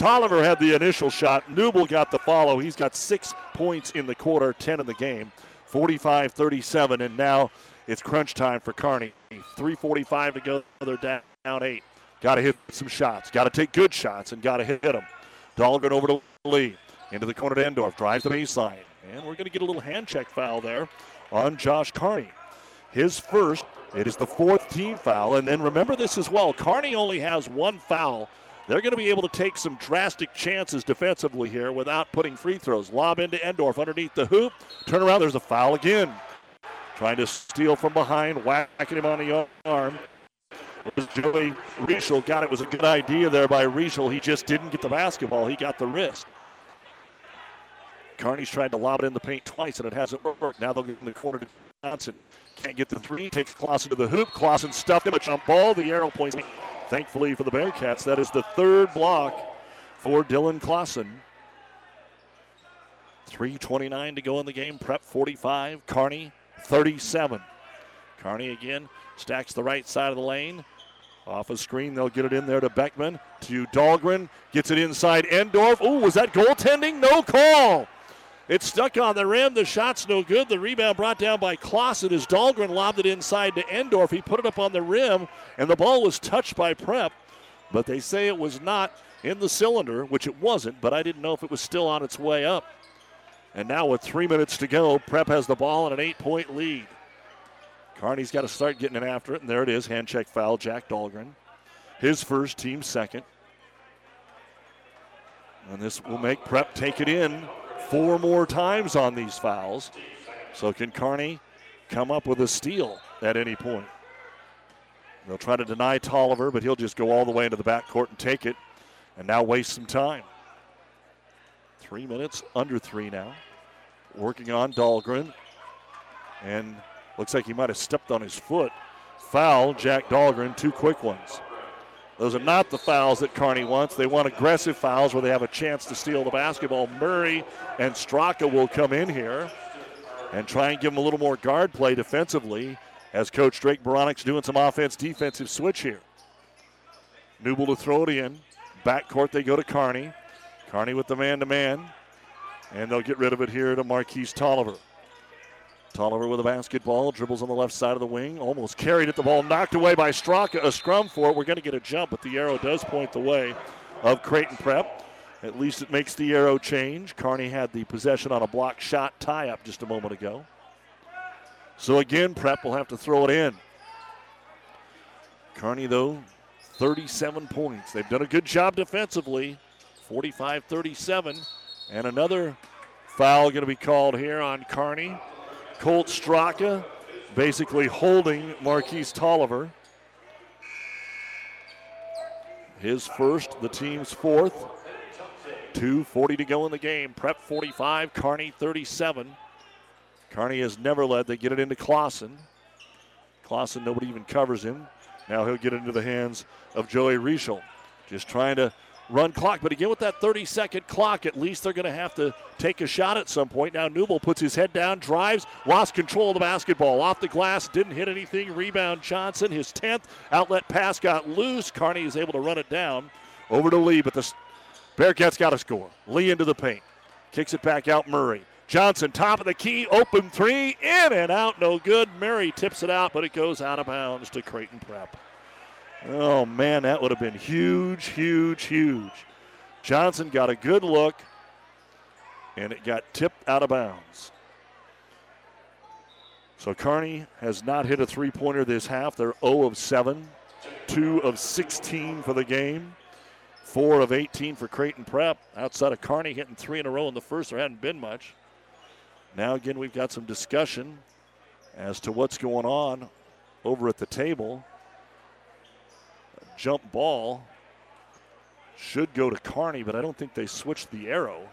S3: Tolliver had the initial shot. Newble got the follow. He's got six points in the quarter, 10 in the game. 45 37, and now it's crunch time for Kearney. 3.45 to go. They're down eight. Got to hit some shots. Got to take good shots and got to hit them. Dahlgren over to Lee. Into the corner to Endorf. Drives the baseline. And we're going to get a little hand check foul there on Josh Carney. His first. It is the fourth team foul. And then remember this as well. Kearney only has one foul. They're going to be able to take some drastic chances defensively here without putting free throws. Lob into Endorf underneath the hoop. Turn around. There's a foul again. Trying to steal from behind, whacking him on the arm was Joey Rischel. Got it was a good idea there by Rischel. He just didn't get the basketball. He got the wrist. Kearney's tried to lob it in the paint twice and it hasn't worked. Now they'll get in the corner to Johnson. Can't get the three. Takes Clausen to the hoop. Clausen stuffed him. A jump ball. The arrow points. Thankfully for the Bearcats, that is the third block for Dylan Clausen. 3.29 to go in the game. Prep 45. Kearney 37. Kearney again stacks the right side of the lane. Off a screen, they'll get it in there to Beckman. To Dahlgren. Gets it inside Endorf. Oh, was that goaltending? No call. It's stuck on the rim. The shot's no good. The rebound brought down by Clausen as Dahlgren lobbed it inside to Endorf. He put it up on the rim, and the ball was touched by Prep. But they say it was not in the cylinder, which it wasn't, but I didn't know if it was still on its way up. And now with three minutes to go, Prep has the ball and an eight point lead. Kearney's got to start getting it after it, and there it is. Hand check foul, Jack Dahlgren. His first, team second. And this will make Prep take it in four more times on these fouls. So can Kearney come up with a steal at any point? They'll try to deny Tolliver, but he'll just go all the way into the backcourt and take it, and now waste some time. Three minutes, under three now. Working on Dahlgren. And Looks like he might have stepped on his foot. Foul, Jack Dahlgren, two quick ones. Those are not the fouls that Kearney wants. They want aggressive fouls where they have a chance to steal the basketball. Murray and Straka will come in here and try and give them a little more guard play defensively. as Coach Drake Beranek's doing some offense defensive switch here. Newble to throw it in. Backcourt they go to Kearney. Kearney with the man to man. And they'll get rid of it here to Marquise Tolliver. Tolliver with a basketball, dribbles on the left side of the wing, almost carried it. The ball knocked away by Straka. A scrum for it. We're going to get a jump, but the arrow does point the way of Creighton Prep. At least it makes the arrow change. Kearney had the possession on a block shot tie up just a moment ago. So again, Prep will have to throw it in. Kearney, though, 37 points. They've done a good job defensively, 45 37. And another foul going to be called here on Kearney. Colt Straka basically holding Marquise Tolliver. His first, the team's fourth. 2.40 to go in the game. Prep 45, Kearney 37. Kearney has never led. They get it into Clausen. Clausen, nobody even covers him. Now he'll get into the hands of Joey Rischel. Just trying to run clock. But again, with that 30 second clock, at least they're going to have to take a shot at some point. Now Newble puts his head down, drives, lost control of the basketball. Off the glass, didn't hit anything. Rebound Johnson, his 10th. Outlet pass got loose. Kearney is able to run it down. Over to Lee, but the Bearcats got to score. Lee into the paint. Kicks it back out Murray. Johnson, top of the key, open three, in and out, no good. Murray tips it out, but it goes out of bounds to Creighton Prep. Oh, man, that would have been huge, huge, huge. Johnson got a good look, and it got tipped out of bounds. So Kearney has not hit a three pointer this half. They're 0 of 7, 2 of 16 for the game. Four of 18 for Creighton Prep. Outside of Carney hitting three in a row in the first, there hadn't been much. Now, again, we've got some discussion as to what's going on over at the table. Jump ball should go to Kearney, but I don't think they switched the arrow.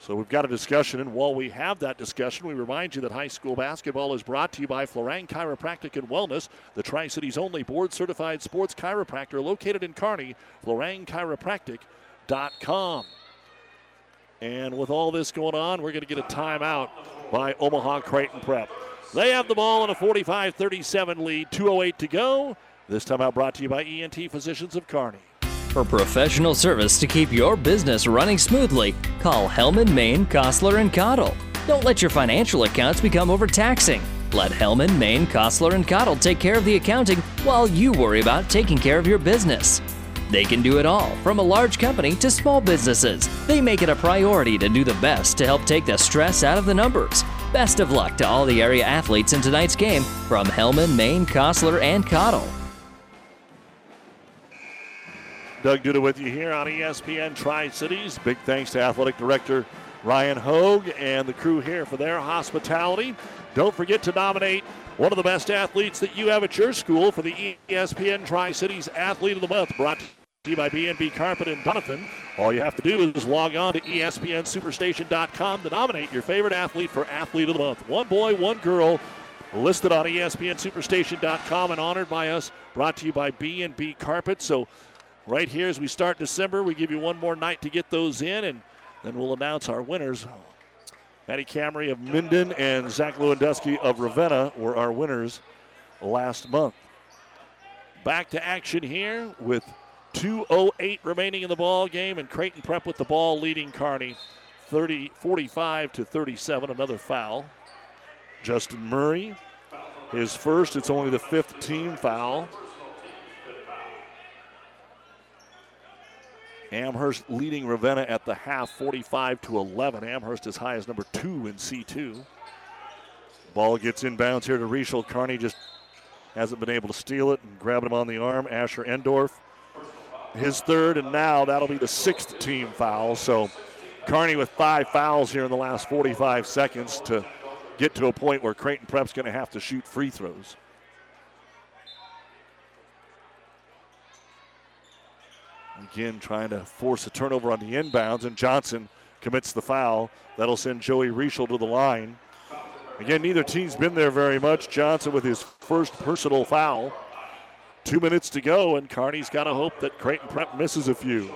S3: So we've got a discussion, and while we have that discussion, we remind you that high school basketball is brought to you by Florang Chiropractic and Wellness, the Tri Cities only board certified sports chiropractor located in Kearney, FlorangChiropractic.com. And with all this going on, we're going to get a timeout by Omaha Creighton Prep. They have the ball in a 45 37 lead, 2.08 to go. This timeout brought to you by ENT Physicians of Kearney.
S25: For professional service to keep your business running smoothly, call Hellman, Maine, Kostler, and Cottle. Don't let your financial accounts become overtaxing. Let Hellman, Maine, Kostler, and Cottle take care of the accounting while you worry about taking care of your business. They can do it all, from a large company to small businesses. They make it a priority to do the best to help take the stress out of the numbers. Best of luck to all the area athletes in tonight's game from Hellman, Maine, Kostler, and Cottle.
S3: Doug Duda with you here on ESPN Tri Cities. Big thanks to Athletic Director Ryan Hogue and the crew here for their hospitality. Don't forget to nominate one of the best athletes that you have at your school for the ESPN Tri Cities Athlete of the Month, brought by B&B Carpet in Doniphan. All you have to do is log on to ESPNSuperstation.com to nominate your favorite athlete for Athlete of the Month. One boy, one girl, listed on ESPNSuperstation.com and honored by us, brought to you by B&B Carpet. So right here as we start December. We give you one more night to get those in, and then we'll announce our winners. Maddie Camry of Minden and Zach Lewandowski of Ravenna were our winners last month. Back to action here with 2.08 remaining in the ball game, and Creighton Prep with the ball leading Kearney 30, 45 to 37. Another foul. Justin Murray, his first. It's only the fifth team foul. Amherst leading Ravenna at the half 45 to 11. Amherst as high as number two in C2. Ball gets inbounds here to Rischel. Kearney just hasn't been able to steal it and grab him on the arm. Asher Endorf, his third, and now that'll be the sixth team foul. So Kearney with five fouls here in the last 45 seconds to get to a point where Creighton Prep's going to have to shoot free throws. Again, trying to force a turnover on the inbounds, and Johnson commits the foul. That'll send Joey Rischel to the line. Again, neither team's been there very much. Johnson with his first personal foul. Two minutes to go, and Kearney's got to hope that Creighton Prep misses a few.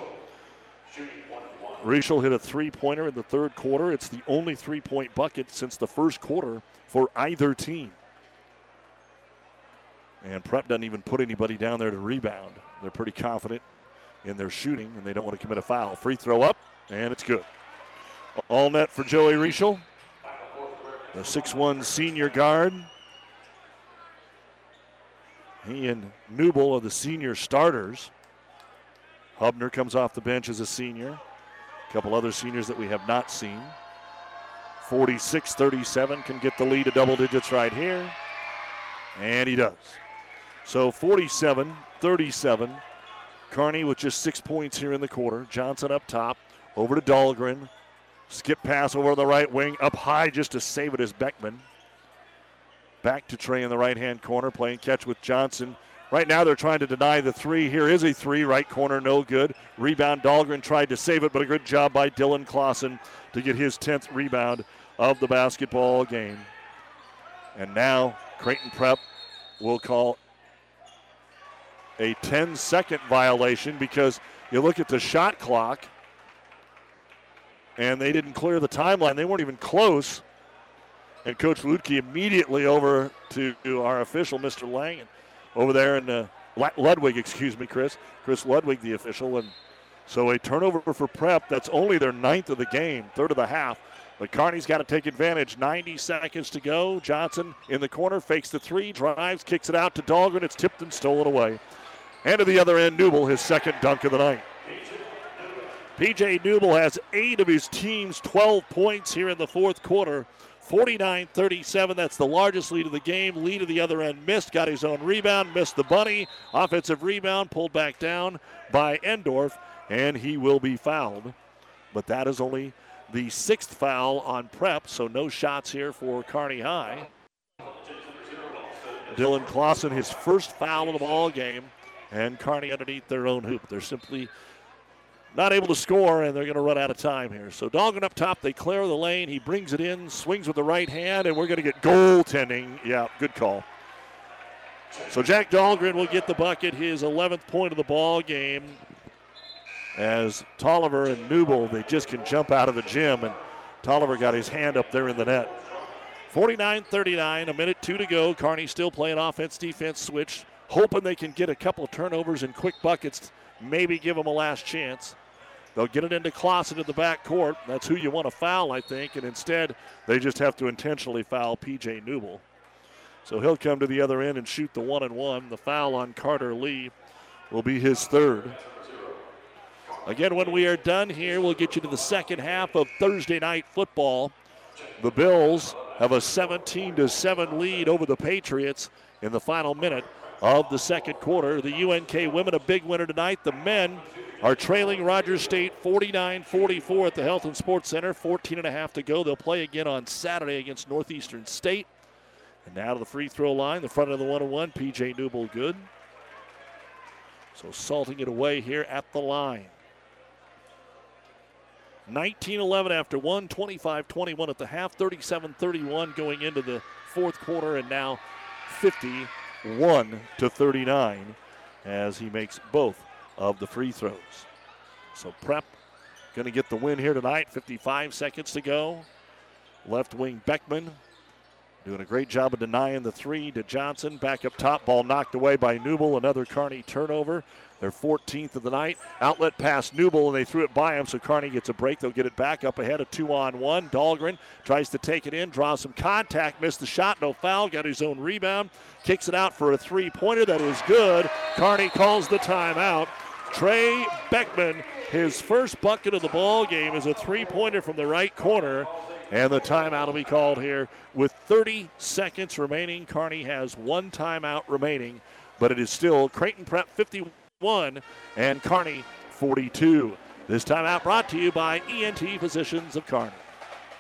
S3: Rischel hit a three pointer in the third quarter. It's the only three point bucket since the first quarter for either team. And Prep doesn't even put anybody down there to rebound. They're pretty confident in their shooting, and they don't want to commit a foul. Free throw up, and it's good. All net for Joey Rischel, the 6'1 senior guard. He and Newble are the senior starters. Hubner comes off the bench as a senior. A couple other seniors that we have not seen. 46 37 can get the lead to double digits right here. And he does. So 47 37. Kearney with just six points here in the quarter. Johnson up top. Over to Dahlgren. Skip pass over the right wing. Up high just to save it as Beckman. Back to Trey in the right hand corner, playing catch with Johnson. Right now they're trying to deny the three. Here is a three, right corner, no good. Rebound, Dahlgren tried to save it, but a good job by Dylan Clausen to get his 10th rebound of the basketball game. And now Creighton Prep will call a 10 second violation because you look at the shot clock and they didn't clear the timeline. They weren't even close. And Coach Luedtke immediately over to, our official, Mr. Langen, over there in uh, Ludwig, excuse me, Chris. Chris Ludwig, the official. And so a turnover for Prep. That's only their ninth of the game, third of the half. But Kearney's got to take advantage. 90 seconds to go. Johnson in the corner fakes the three, drives, kicks it out to Dahlgren. It's tipped and stolen away. And to the other end, Newble, his second dunk of the night. PJ Newble has eight of his team's 12 points here in the fourth quarter. 49 37. That's the largest lead of the game. Lead of the other end missed. Got his own rebound. Missed the bunny. Offensive rebound pulled back down by Endorf, and he will be fouled. But that is only the sixth foul on prep, so no shots here for Kearney High. Dylan Clausen, his first foul of the ball game, and Kearney underneath their own hoop. They're simply not able to score, and they're going to run out of time here. So Dahlgren up top, they clear the lane. He brings it in, swings with the right hand, and we're going to get goaltending. Yeah, good call. So Jack Dahlgren will get the bucket, his 11th point of the ball game. As Tolliver and Newble, they just can jump out of the gym, and Tolliver got his hand up there in the net. 49 39, a minute two to go. Kearney still playing offense defense switch, hoping they can get a couple of turnovers and quick buckets, maybe give them a last chance. They'll get it into Clausen in the back court. That's who you want to foul, I think. And instead, they just have to intentionally foul PJ Newell. So he'll come to the other end and shoot the one and one. The foul on Carter Lee will be his third. Again, when we are done here, we'll get you to the second half of Thursday night football. The Bills have a 17 to 7 lead over the Patriots in the final minute of the second quarter. The UNK women a big winner tonight. The men are trailing Rogers State 49-44 at the Health and Sports Center. 14 and a half to go. They'll play again on Saturday against Northeastern State. And now to the free throw line, the front of the one and one. PJ Newble good. So salting it away here at the line. 19 11 after one, 25 21 at the half, 37 31 going into the fourth quarter, and now 51 to 39 as he makes both of the free throws. So Prep going to get the win here tonight. 55 seconds to go. Left wing Beckman doing a great job of denying the three to Johnson. Back up top, ball knocked away by Newble. Another Kearney turnover. Their 14th of the night. Outlet pass Newble, and they threw it by him, so Kearney gets a break. They'll get it back up ahead, a two on one. Dahlgren tries to take it in, draws some contact, missed the shot, no foul, got his own rebound, kicks it out for a three pointer that is good. Kearney calls the timeout. Trey Beckman, his first bucket of the ball game is a three pointer from the right corner. And the timeout will be called here with 30 seconds remaining. Kearney has one timeout remaining, but it is still Creighton Prep 51 and Kearney 42. This timeout brought to you by ENT Physicians of Kearney.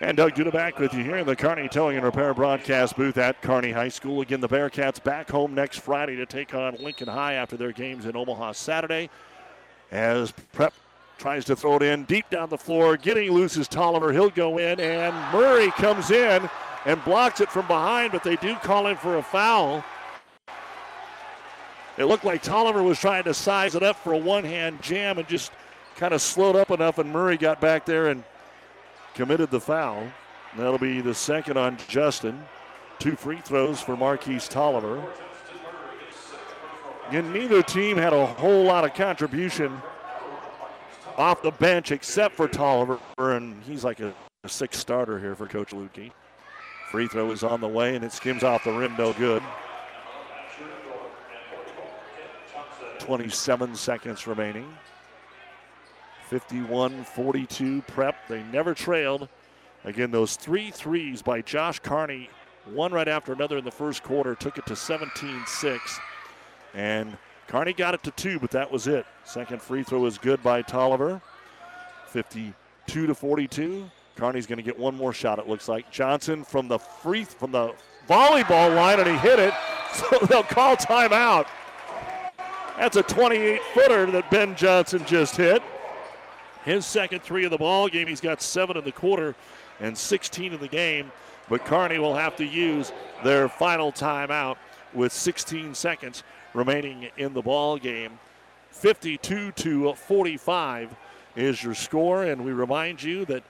S3: And Doug Duda back with you here in the Kearney Towing and Repair broadcast booth at Kearney High School. Again, the Bearcats back home next Friday to take on Lincoln High after their games in Omaha Saturday. As Prep tries to throw it in deep down the floor, getting loose is Tolliver. He'll go in, and Murray comes in and blocks it from behind, but they do call him for a foul. It looked like Tolliver was trying to size it up for a one hand jam and just kind of slowed up enough, and Murray got back there and committed the foul. That'll be the second on Justin. Two free throws for Marquise Tolliver. And neither team had a whole lot of contribution off the bench except for Tolliver, and he's like a, a sixth starter here for Coach Luedtke. Free throw is on the way, and it skims off the rim, no good. 27 seconds remaining. 51 42 prep. They never trailed. Again, those three threes by Josh Carney, one right after another in the first quarter, took it to 17 6. And Kearney got it to two, but that was it. Second free throw is good by Tolliver. 52 to 42. Kearney's going to get one more shot, it looks like. Johnson from the free from the volleyball line, and he hit it. So they'll call timeout. That's a 28 footer that Ben Johnson just hit. His second three of the ball game. He's got seven in the quarter and 16 in the game. But Kearney will have to use their final timeout with 16 seconds remaining in the ball game. 52 to 45 is your score, and we remind you that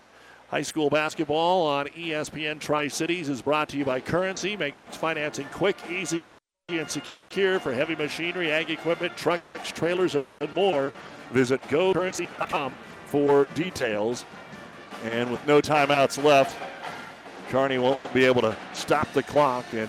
S3: high school basketball on ESPN Tri Cities is brought to you by Currency. Make financing quick, easy, and secure for heavy machinery, ag equipment, trucks, trailers, and more. Visit gocurrency.com for details. And with no timeouts left, Kearney won't be able to stop the clock. And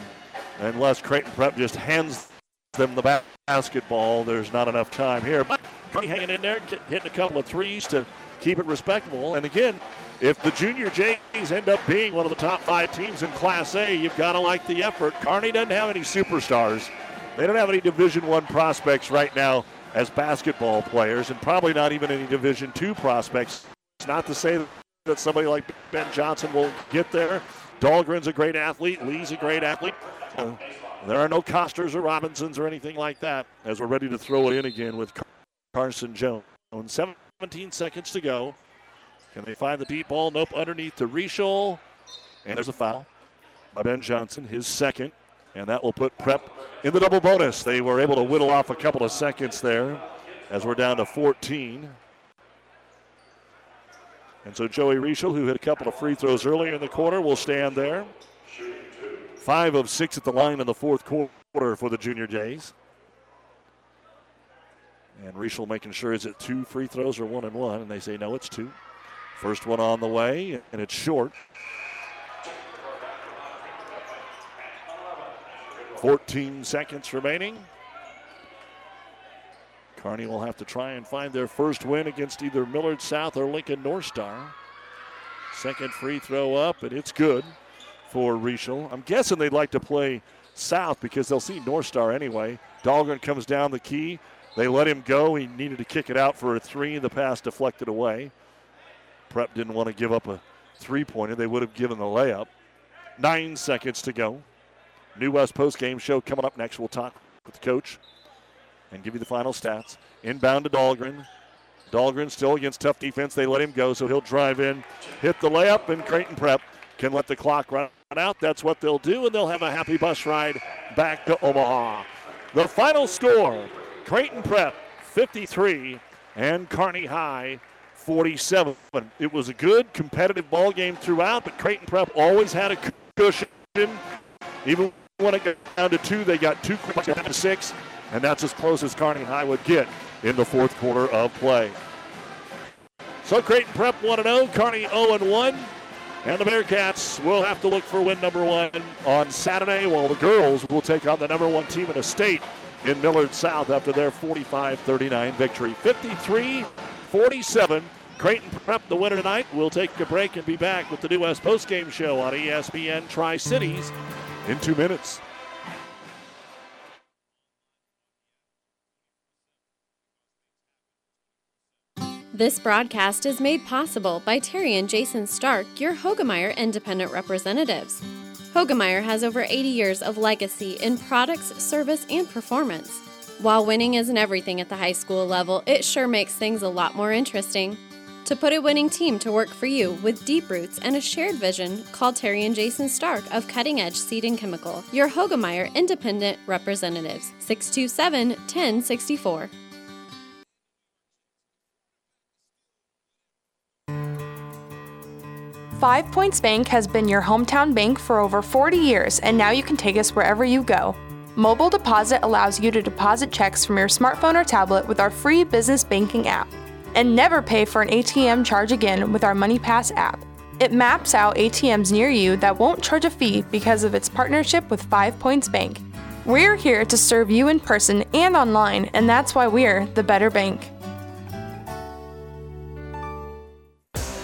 S3: unless Creighton Prep just hands them the basketball, there's not enough time here. But Kearney hanging in there, hitting a couple of threes to keep it respectable. And again, if the junior Jays end up being one of the top five teams in Class A, you've got to like the effort. Kearney doesn't have any superstars. They don't have any Division One prospects right now as basketball players, and probably not even any Division two prospects. It's not to say that somebody like Ben Johnson will get there. Dahlgren's a great athlete. Lee's a great athlete. Uh, there are no Costers or Robinsons or anything like that as we're ready to throw it in again with Carson Jones. 17 seconds to go. Can they find the deep ball? Nope. Underneath to Rischel. And there's a foul by Ben Johnson, his second. And that will put Prep in the double bonus. They were able to whittle off a couple of seconds there as we're down to 14. And so Joey Rischel, who hit a couple of free throws earlier in the quarter, will stand there. Five of six at the line in the fourth quarter for the Junior Jays. And Rischel making sure is it two free throws or one and one, and they say no, it's two. First one on the way, and it's short. 14 seconds remaining. Kearney will have to try and find their first win against either Millard South or Lincoln North Star. Second free throw up, and it's good for Rischel. I'm guessing they'd like to play South because they'll see North Star anyway. Dahlgren comes down the key. They let him go. He needed to kick it out for a three. The pass deflected away. Prep didn't want to give up a three pointer. They would have given the layup. Nine seconds to go. New West post game show coming up next. We'll talk with the coach and give you the final stats. Inbound to Dahlgren. Dahlgren still against tough defense. They let him go, so he'll drive in, hit the layup, and Creighton Prep can let the clock run out, that's what they'll do, and they'll have a happy bus ride back to Omaha. The final score Creighton Prep 53 and Kearney High 47. It was a good competitive ball game throughout, but Creighton Prep always had a cushion. Even when it got down to two, they got two quick down to six, and that's as close as Kearney High would get in the fourth quarter of play. So Creighton Prep 1 0, Kearney 0 1. And the Bearcats will have to look for win number one on Saturday, while the girls will take on the number one team in the state in Millard South after their 45 39 victory. 53 47. Creighton Prep the winner tonight. We'll take a break and be back with the New West postgame show on ESPN Tri Cities in two minutes.
S2: This broadcast is made possible by Terry and Jason Stark, your Hoegemeyer independent representatives. Hoegemeyer has over 80 years of legacy in products, service, and performance. While winning isn't everything at the high school level, it sure makes things a lot more interesting. To put a winning team to work for you with deep roots and a shared vision, call Terry and Jason Stark of Cutting Edge Seed and Chemical, your Hoegemeyer independent representatives, 627 1064.
S6: Five Points Bank has been your hometown bank for over 40 years, and now you can take us wherever you go. Mobile Deposit allows you to deposit checks from your smartphone or tablet with our free business banking app. And never pay for an ATM charge again with our MoneyPass app. It maps out ATMs near you that won't charge a fee because of its partnership with Five Points Bank. We're here to serve you in person and online, and that's why we're the better bank.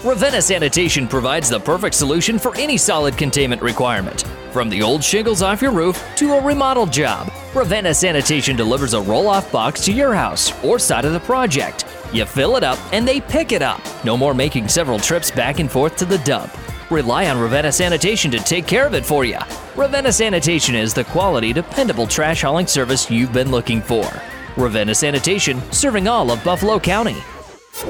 S25: Ravenna Sanitation provides the perfect solution for any solid containment requirement. From the old shingles off your roof to a remodel job, Ravenna Sanitation delivers a roll off box to your house or side of the project. You fill it up and they pick it up. No more making several trips back and forth to the dump. Rely on Ravenna Sanitation to take care of it for you. Ravenna Sanitation is the quality, dependable trash hauling service you've been looking for. Ravenna Sanitation, serving all of Buffalo County.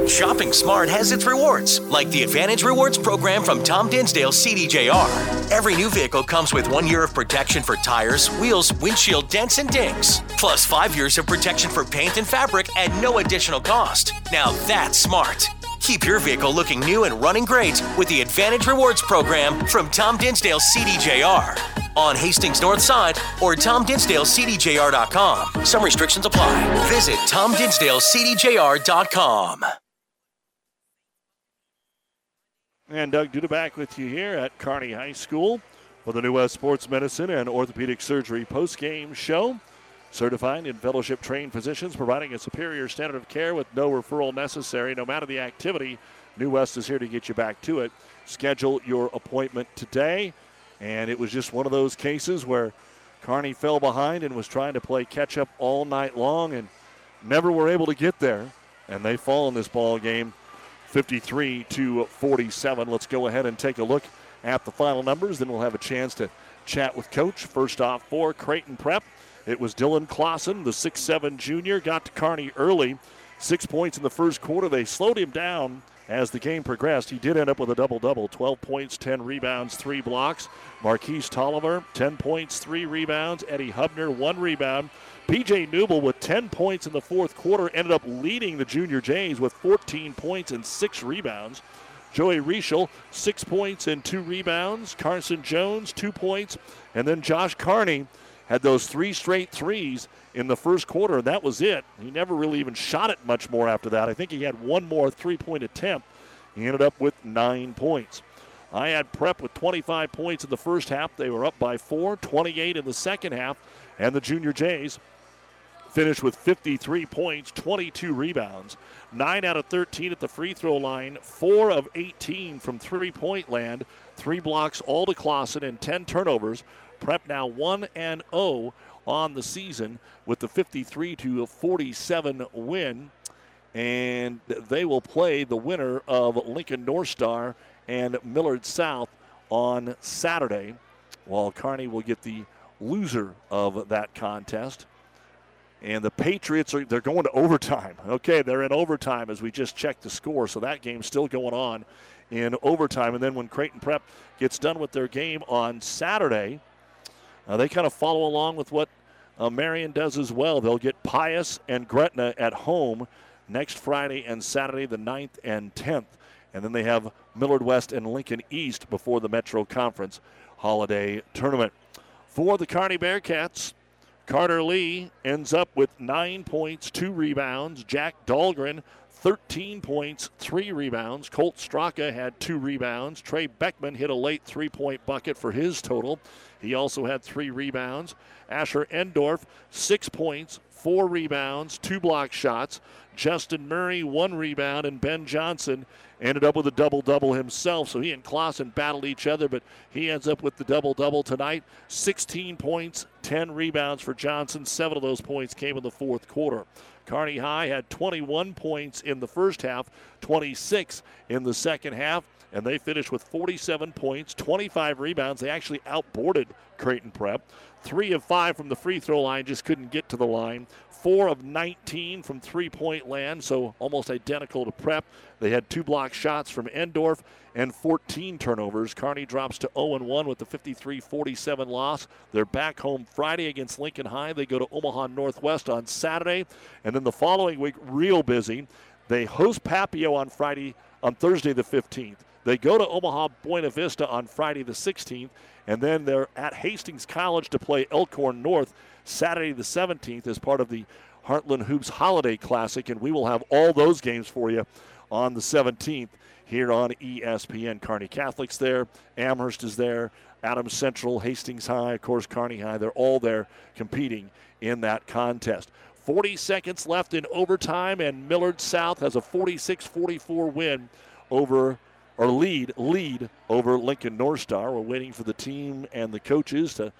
S13: Shopping smart has its rewards, like the Advantage Rewards program from Tom Dinsdale CDJR. Every new vehicle comes with one year of protection for tires, wheels, windshield dents, and dings, plus five years of protection for paint and fabric at no additional cost. Now that's smart. Keep your vehicle looking new and running great with the Advantage Rewards program from Tom Dinsdale CDJR on Hastings North Side or TomDinsdaleCDJR.com. Some restrictions apply. Visit TomDinsdaleCDJR.com.
S3: And Doug Duda back with you here at Kearney High School for the New West Sports Medicine and Orthopedic Surgery post-game show. Certified and fellowship trained physicians providing a superior standard of care with no referral necessary. No matter the activity, New West is here to get you back to it. Schedule your appointment today. And it was just one of those cases where Kearney fell behind and was trying to play catch up all night long and never were able to get there. And they fall in this ball game 53 to 47. Let's go ahead and take a look at the final numbers. Then we'll have a chance to chat with Coach. First off, for Creighton Prep, it was Dylan Clausen, the 6'7 junior, got to Kearney early. Six points in the first quarter. They slowed him down as the game progressed. He did end up with a double double 12 points, 10 rebounds, 3 blocks. Marquise Tolliver, 10 points, 3 rebounds. Eddie Hubner, 1 rebound. PJ Newble with 10 points in the fourth quarter ended up leading the Junior Jays with 14 points and 6 rebounds. Joey Rischel, 6 points and 2 rebounds. Carson Jones, 2 points. And then Josh Carney had those three straight threes in the first quarter, and that was it. He never really even shot it much more after that. I think he had one more three point attempt. He ended up with nine points. I had prep with 25 points in the first half. They were up by four, 28 in the second half, and the Junior Jays finished with 53 points, 22 rebounds, 9 out of 13 at the free throw line, 4 of 18 from three point land, 3 blocks all to Clausen, and 10 turnovers Prep now 1 and 0 on the season with the 53 to 47 win. And they will play the winner of Lincoln North Star and Millard South on Saturday, while Kearney will get the loser of that contest. And the Patriots are they're going to overtime. Okay, they're in overtime as we just checked the score. So that game's still going on in overtime. And then when Creighton Prep gets done with their game on Saturday, uh, they kind of follow along with what uh, Marian does as well. They'll get Pius and Gretna at home next Friday and Saturday, the 9th and 10th. And then they have Millard West and Lincoln East before the Metro Conference Holiday Tournament. For the Kearney Bearcats, Carter Lee ends up with nine points, two rebounds. Jack Dahlgren, 13 points, three rebounds. Colt Straka had two rebounds. Trey Beckman hit a late three point bucket for his total. He also had three rebounds. Asher Endorf, six points, four rebounds, two block shots. Justin Murray, one rebound, and Ben Johnson ended up with a double double himself. So he and Clausen battled each other, but he ends up with the double double tonight 16 points, 10 rebounds for Johnson. Seven of those points came in the fourth quarter. Kearney High had 21 points in the first half, 26 in the second half and they finished with 47 points, 25 rebounds. They actually outboarded Creighton Prep. Three of five from the free throw line, just couldn't get to the line. Four of 19 from three point land, so almost identical to Prep. They had two block shots from Endorf and 14 turnovers. Kearney drops to 0 1 with the 53 47 loss. They're back home Friday against Lincoln High. They go to Omaha Northwest on Saturday. And then the following week, real busy. They host Papio on Friday, on Thursday the 15th. They go to Omaha Buena Vista on Friday the 16th, and then they're at Hastings College to play Elkhorn North Saturday the 17th as part of the Heartland Hoops Holiday Classic, and we will have all those games for you on the 17th here on ESPN. Kearney Catholic's there, Amherst is there, Adams Central, Hastings High, of course, Kearney High. They're all there competing in that contest. 40 seconds left in overtime, and Millard South has a 46 44 win over or lead lead over Lincoln North Star. We're waiting for the team and the coaches to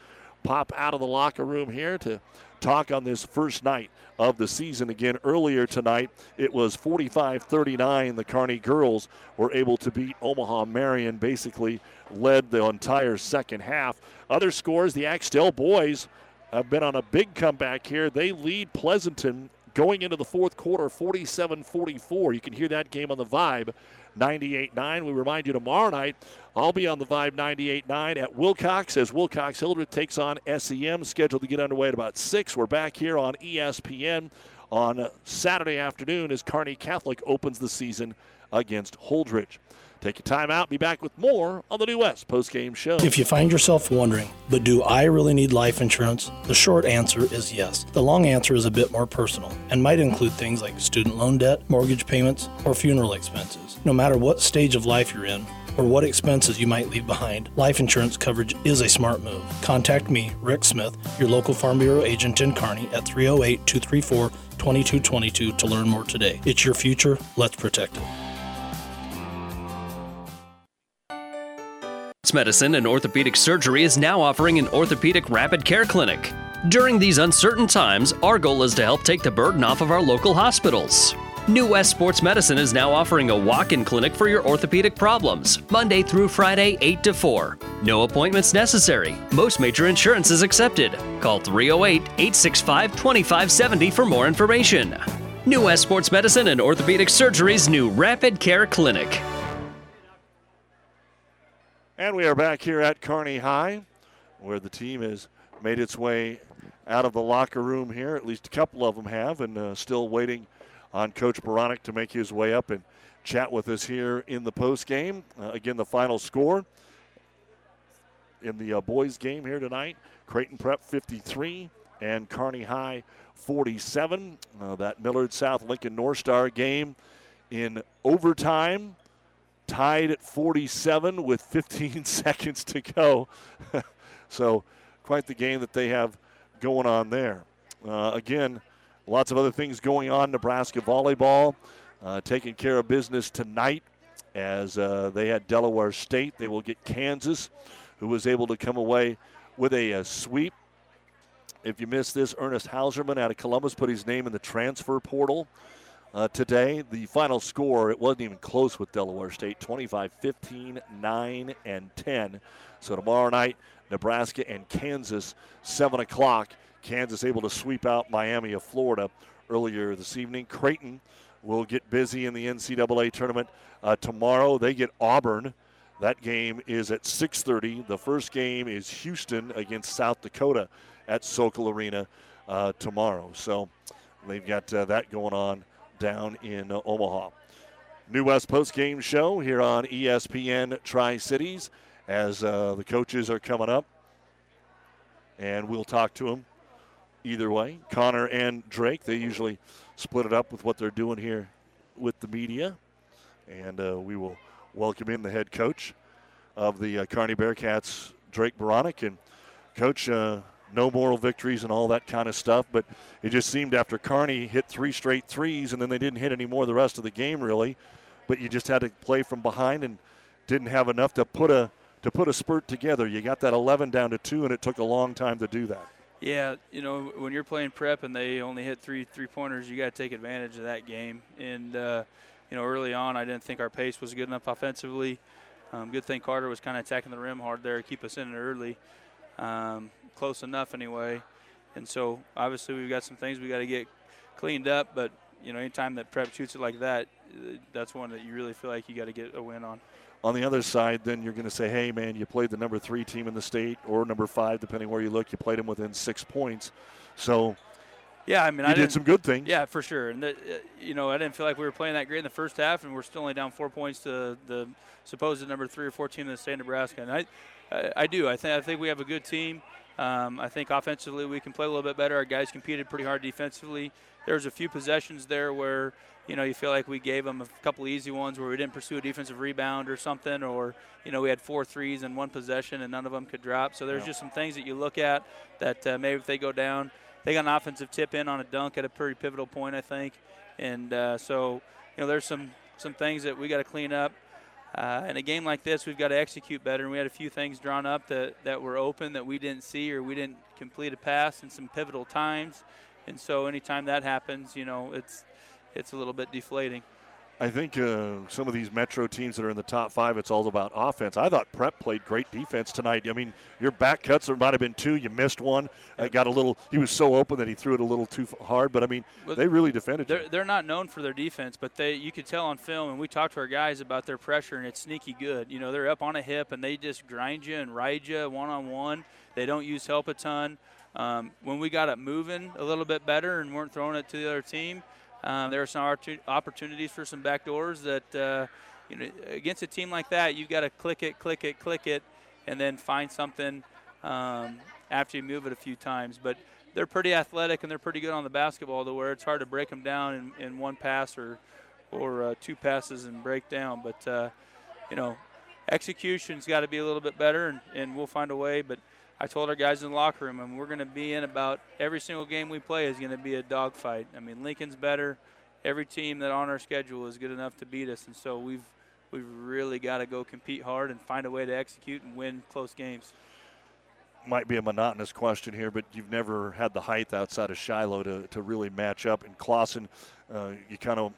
S3: pop out of the locker room here to talk on this first night of the season. Again, earlier tonight, it was 45 39. The Kearney girls were able to beat Omaha Marian, basically led the entire second half. Other scores the Axtell boys have been on a big comeback here. They lead Pleasanton going into the fourth quarter 47 44. You can hear that game on the vibe 98 9. We remind you tomorrow night, I'll be on the Vibe 98 9 at Wilcox as Wilcox Hildreth takes on SEM, scheduled to get underway at about 6. We're back here on ESPN on Saturday afternoon as Kearney Catholic opens the season against Holdrege. Take a time out. Be back with more on the New West post-game show.
S26: If you find yourself wondering, but do I really need life insurance? The short answer is yes. The long answer is a bit more personal and might include things like student loan debt, mortgage payments, or funeral expenses. No matter what stage of life you're in, or what expenses you might leave behind, life insurance coverage is a smart move. Contact me, Rick Smith, your local Farm Bureau agent in Kearney at 308 234 2222 to learn more today. It's your future, let's protect it.
S25: Medicine and Orthopedic Surgery is now offering an orthopedic rapid care clinic. During these uncertain times, our goal is to help take the burden off of our local hospitals. New West Sports Medicine is now offering a walk in clinic for your orthopedic problems, Monday through Friday, 8 to 4. No appointments necessary. Most major insurance is accepted. Call 308 865 2570 for more information. New West Sports Medicine and Orthopedic Surgery's new Rapid Care Clinic.
S3: And we are back here at Kearney High, where the team has made its way out of the locker room here. At least a couple of them have, and uh, still waiting on Coach Beranek to make his way up and chat with us here in the post game. Uh, again, the final score in the uh, boys' game here tonight: Creighton Prep 53 and Kearney High 47. Uh, that Millard South Lincoln North Star game in overtime tied at 47 with 15 seconds to go. so, quite the game that they have going on there. Uh, again, lots of other things going on. Nebraska volleyball uh, taking care of business tonight as uh, they had Delaware State. They will get Kansas, who was able to come away with a, a sweep. If you missed this, Ernest Hausmann out of Columbus put his name in the transfer portal uh, today. The final score, it wasn't even close with Delaware State 25 15, 9, and 10. So tomorrow night, Nebraska and Kansas, 7 o'clock. Kansas able to sweep out Miami of Florida earlier this evening. Creighton will get busy in the NCAA tournament uh, tomorrow. They get Auburn. That game is at 6:30. The first game is Houston against South Dakota at Sokol Arena uh, tomorrow. So they've got uh, that going on down in uh, Omaha. New West Post Game Show here on ESPN Tri Cities as uh, the coaches are coming up, and we'll talk to them either way. Connor and Drake, they usually split it up with what they're doing here with the media, and uh, we will welcome in the head coach of the uh, Kearney Bearcats, Drake Beranek, and coach. No moral victories and all that kind of stuff, but it just seemed after Carney hit three straight threes and then they didn't hit any more the rest of the game really, but you just had to play from behind and didn't have enough to put a to put a spurt together. You got that 11 down to two, and it took a long time to do that.
S27: Yeah, you know, when you're playing prep and they only hit three three pointers, you got to take advantage of that game. And uh, you know, early on, I didn't think our pace was good enough offensively. Um, good thing Carter was kind of attacking the rim hard there, keep us in it early, um, close enough anyway. And so, obviously, we've got some things we got to get cleaned up. But you know, anytime that prep shoots it like that, that's one that you really feel like you got to get a win on.
S3: On the other side, then you're going to say, hey, man, you played the number three team in the state or number five, depending where you look. You played them within six points. So,
S27: yeah, I mean,
S3: you
S27: I
S3: did some good things.
S27: Yeah, for sure. And, the, you know, I didn't feel like we were playing that great in the first half, and we're still only down four points to the supposed number three or four team in the state of Nebraska. And I, I, I do. I think, I think we have a good team. Um, I think offensively we can play a little bit better. Our guys competed pretty hard defensively. There was a few possessions there where – you know, you feel like we gave them a couple easy ones where we didn't pursue a defensive rebound or something, or you know, we had four threes in one possession and none of them could drop. So there's yeah. just some things that you look at that uh, maybe if they go down, they got an offensive tip in on a dunk at a pretty pivotal point, I think, and uh, so you know, there's some some things that we got to clean up. Uh, in a game like this, we've got to execute better, and we had a few things drawn up that, that were open that we didn't see or we didn't complete a pass in some pivotal times. And so, anytime that happens, you know, it's it's a little bit deflating.
S3: I think uh, some of these Metro teams that are in the top five, it's all about offense. I thought Prep played great defense tonight. I mean, your back cuts, there might have been two. You missed one. I got a little, he was so open that he threw it a little too hard, but I mean, well, they really defended
S27: they're, They're not known for their defense, but they you could tell on film, and we talked to our guys about their pressure, and it's sneaky good. You know, they're up on a hip, and they just grind you and ride you one on one. They don't use help a ton. Um, when we got it moving a little bit better and weren't throwing it to the other team – um, there are some opportunities for some backdoors that, uh, you know, against a team like that, you've got to click it, click it, click it, and then find something um, after you move it a few times. But they're pretty athletic and they're pretty good on the basketball, to where it's hard to break them down in, in one pass or or uh, two passes and break down. But uh, you know, execution's got to be a little bit better, and, and we'll find a way. But I told our guys in the locker room, and we're going to be in about every single game we play is going to be a dogfight. I mean, Lincoln's better. Every team that on our schedule is good enough to beat us, and so we've we've really got to go compete hard and find a way to execute and win close games.
S3: Might be a monotonous question here, but you've never had the height outside of Shiloh to, to really match up. And Clausen, uh, you kind of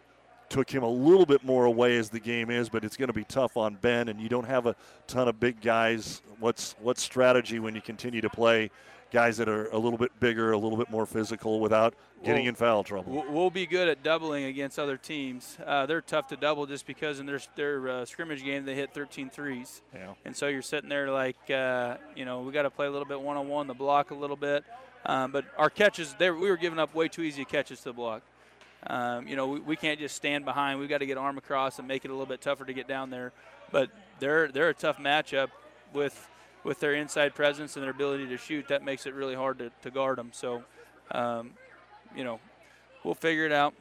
S3: took him a little bit more away as the game is, but it's going to be tough on Ben, and you don't have a ton of big guys. What's what's strategy when you continue to play guys that are a little bit bigger, a little bit more physical, without getting in foul trouble?
S27: We'll be good at doubling against other teams. Uh, they're tough to double just because in their their uh, scrimmage game they hit 13 threes,
S3: yeah.
S27: and so you're sitting there like, uh, you know, we got to play a little bit one on one, the block a little bit. Um, but our catches, we were giving up way too easy catches to the block. Um, you know, we, we, can't just stand behind. We've got to get arm across and make it a little bit tougher to get down there. But they're they're a tough matchup with with their inside presence and their ability to shoot. That makes it really hard to, to guard them. So, um, you know, we'll figure it out.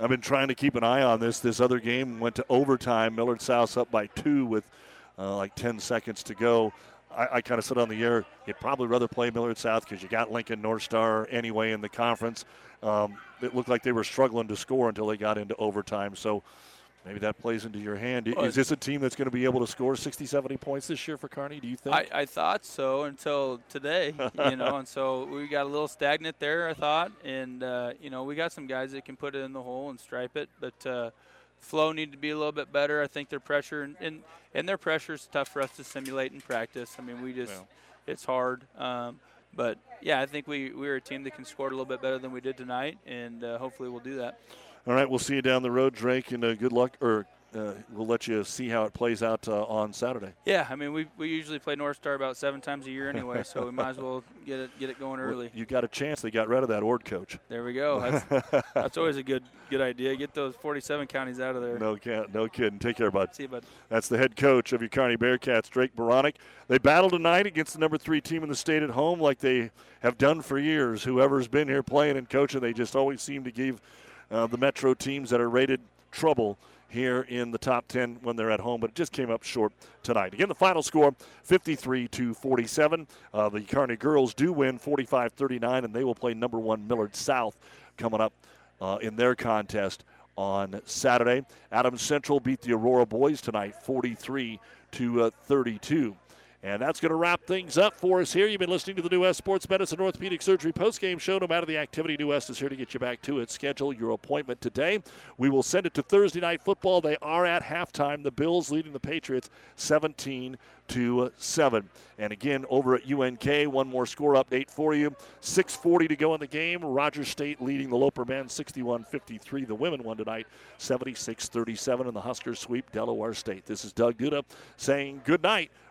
S3: I've been trying to keep an eye on this. This other game went to overtime. Millard South up by two with uh, like 10 seconds to go. I, I kind of said on the air, you'd probably rather play Millard South because you got Lincoln North Star anyway in the conference. Um, it looked like they were struggling to score until they got into overtime. So maybe that plays into your hand. Is this a team that's going to be able to score 60, 70 points this year for Kearney, do you think?
S27: I, I thought so until today, you know, and so we got a little stagnant there, I thought. And, uh, you know, we got some guys that can put it in the hole and stripe it, but uh, flow needed to be a little bit better. I think their pressure, and, and, and their pressure is tough for us to simulate in practice. I mean, we just, it's hard. Um, But yeah, I think we we are a team that can score a little bit better than we did tonight, and uh, hopefully we'll do that.
S3: All right, we'll see you down the road, Drake, and uh, good luck. Or uh, we'll let you see how it plays out uh, on Saturday.
S27: Yeah, I mean we, we usually play North Star about seven times a year anyway, so we might as well get it get it going early.
S3: Well, you got a chance. They got rid of that Ord coach.
S27: There we go. That's, that's always a good good idea. Get those 47 counties out of there.
S3: No, can't, no kidding. Take care, bud.
S27: See you, bud.
S3: That's the head coach of your Kearney Bearcats, Drake Beranek. They battled tonight against the number three team in the state at home, like they have done for years. Whoever's been here playing and coaching, they just always seem to give uh, the Metro teams that are rated trouble here in the top 10 when they're at home, but it just came up short tonight. Again, the final score 53 to 47. Uh, the Kearney girls do win 45 39, and they will play number one Millard South coming up uh, in their contest on Saturday. Adams Central beat the Aurora boys tonight 43 to uh, 32. And that's going to wrap things up for us here. You've been listening to the New West Sports Medicine Orthopedic Surgery postgame show. No matter the activity, New West is here to get you back to it. Schedule your appointment today. We will send it to Thursday Night Football. They are at halftime. The Bills leading the Patriots 17 to 7. And again, over at UNK, one more score update for you. 6.40 to go in the game. Rogers State leading the Loper men 61 53. The women won tonight 76 37, and the Huskers sweep Delaware State. This is Doug Duda saying good night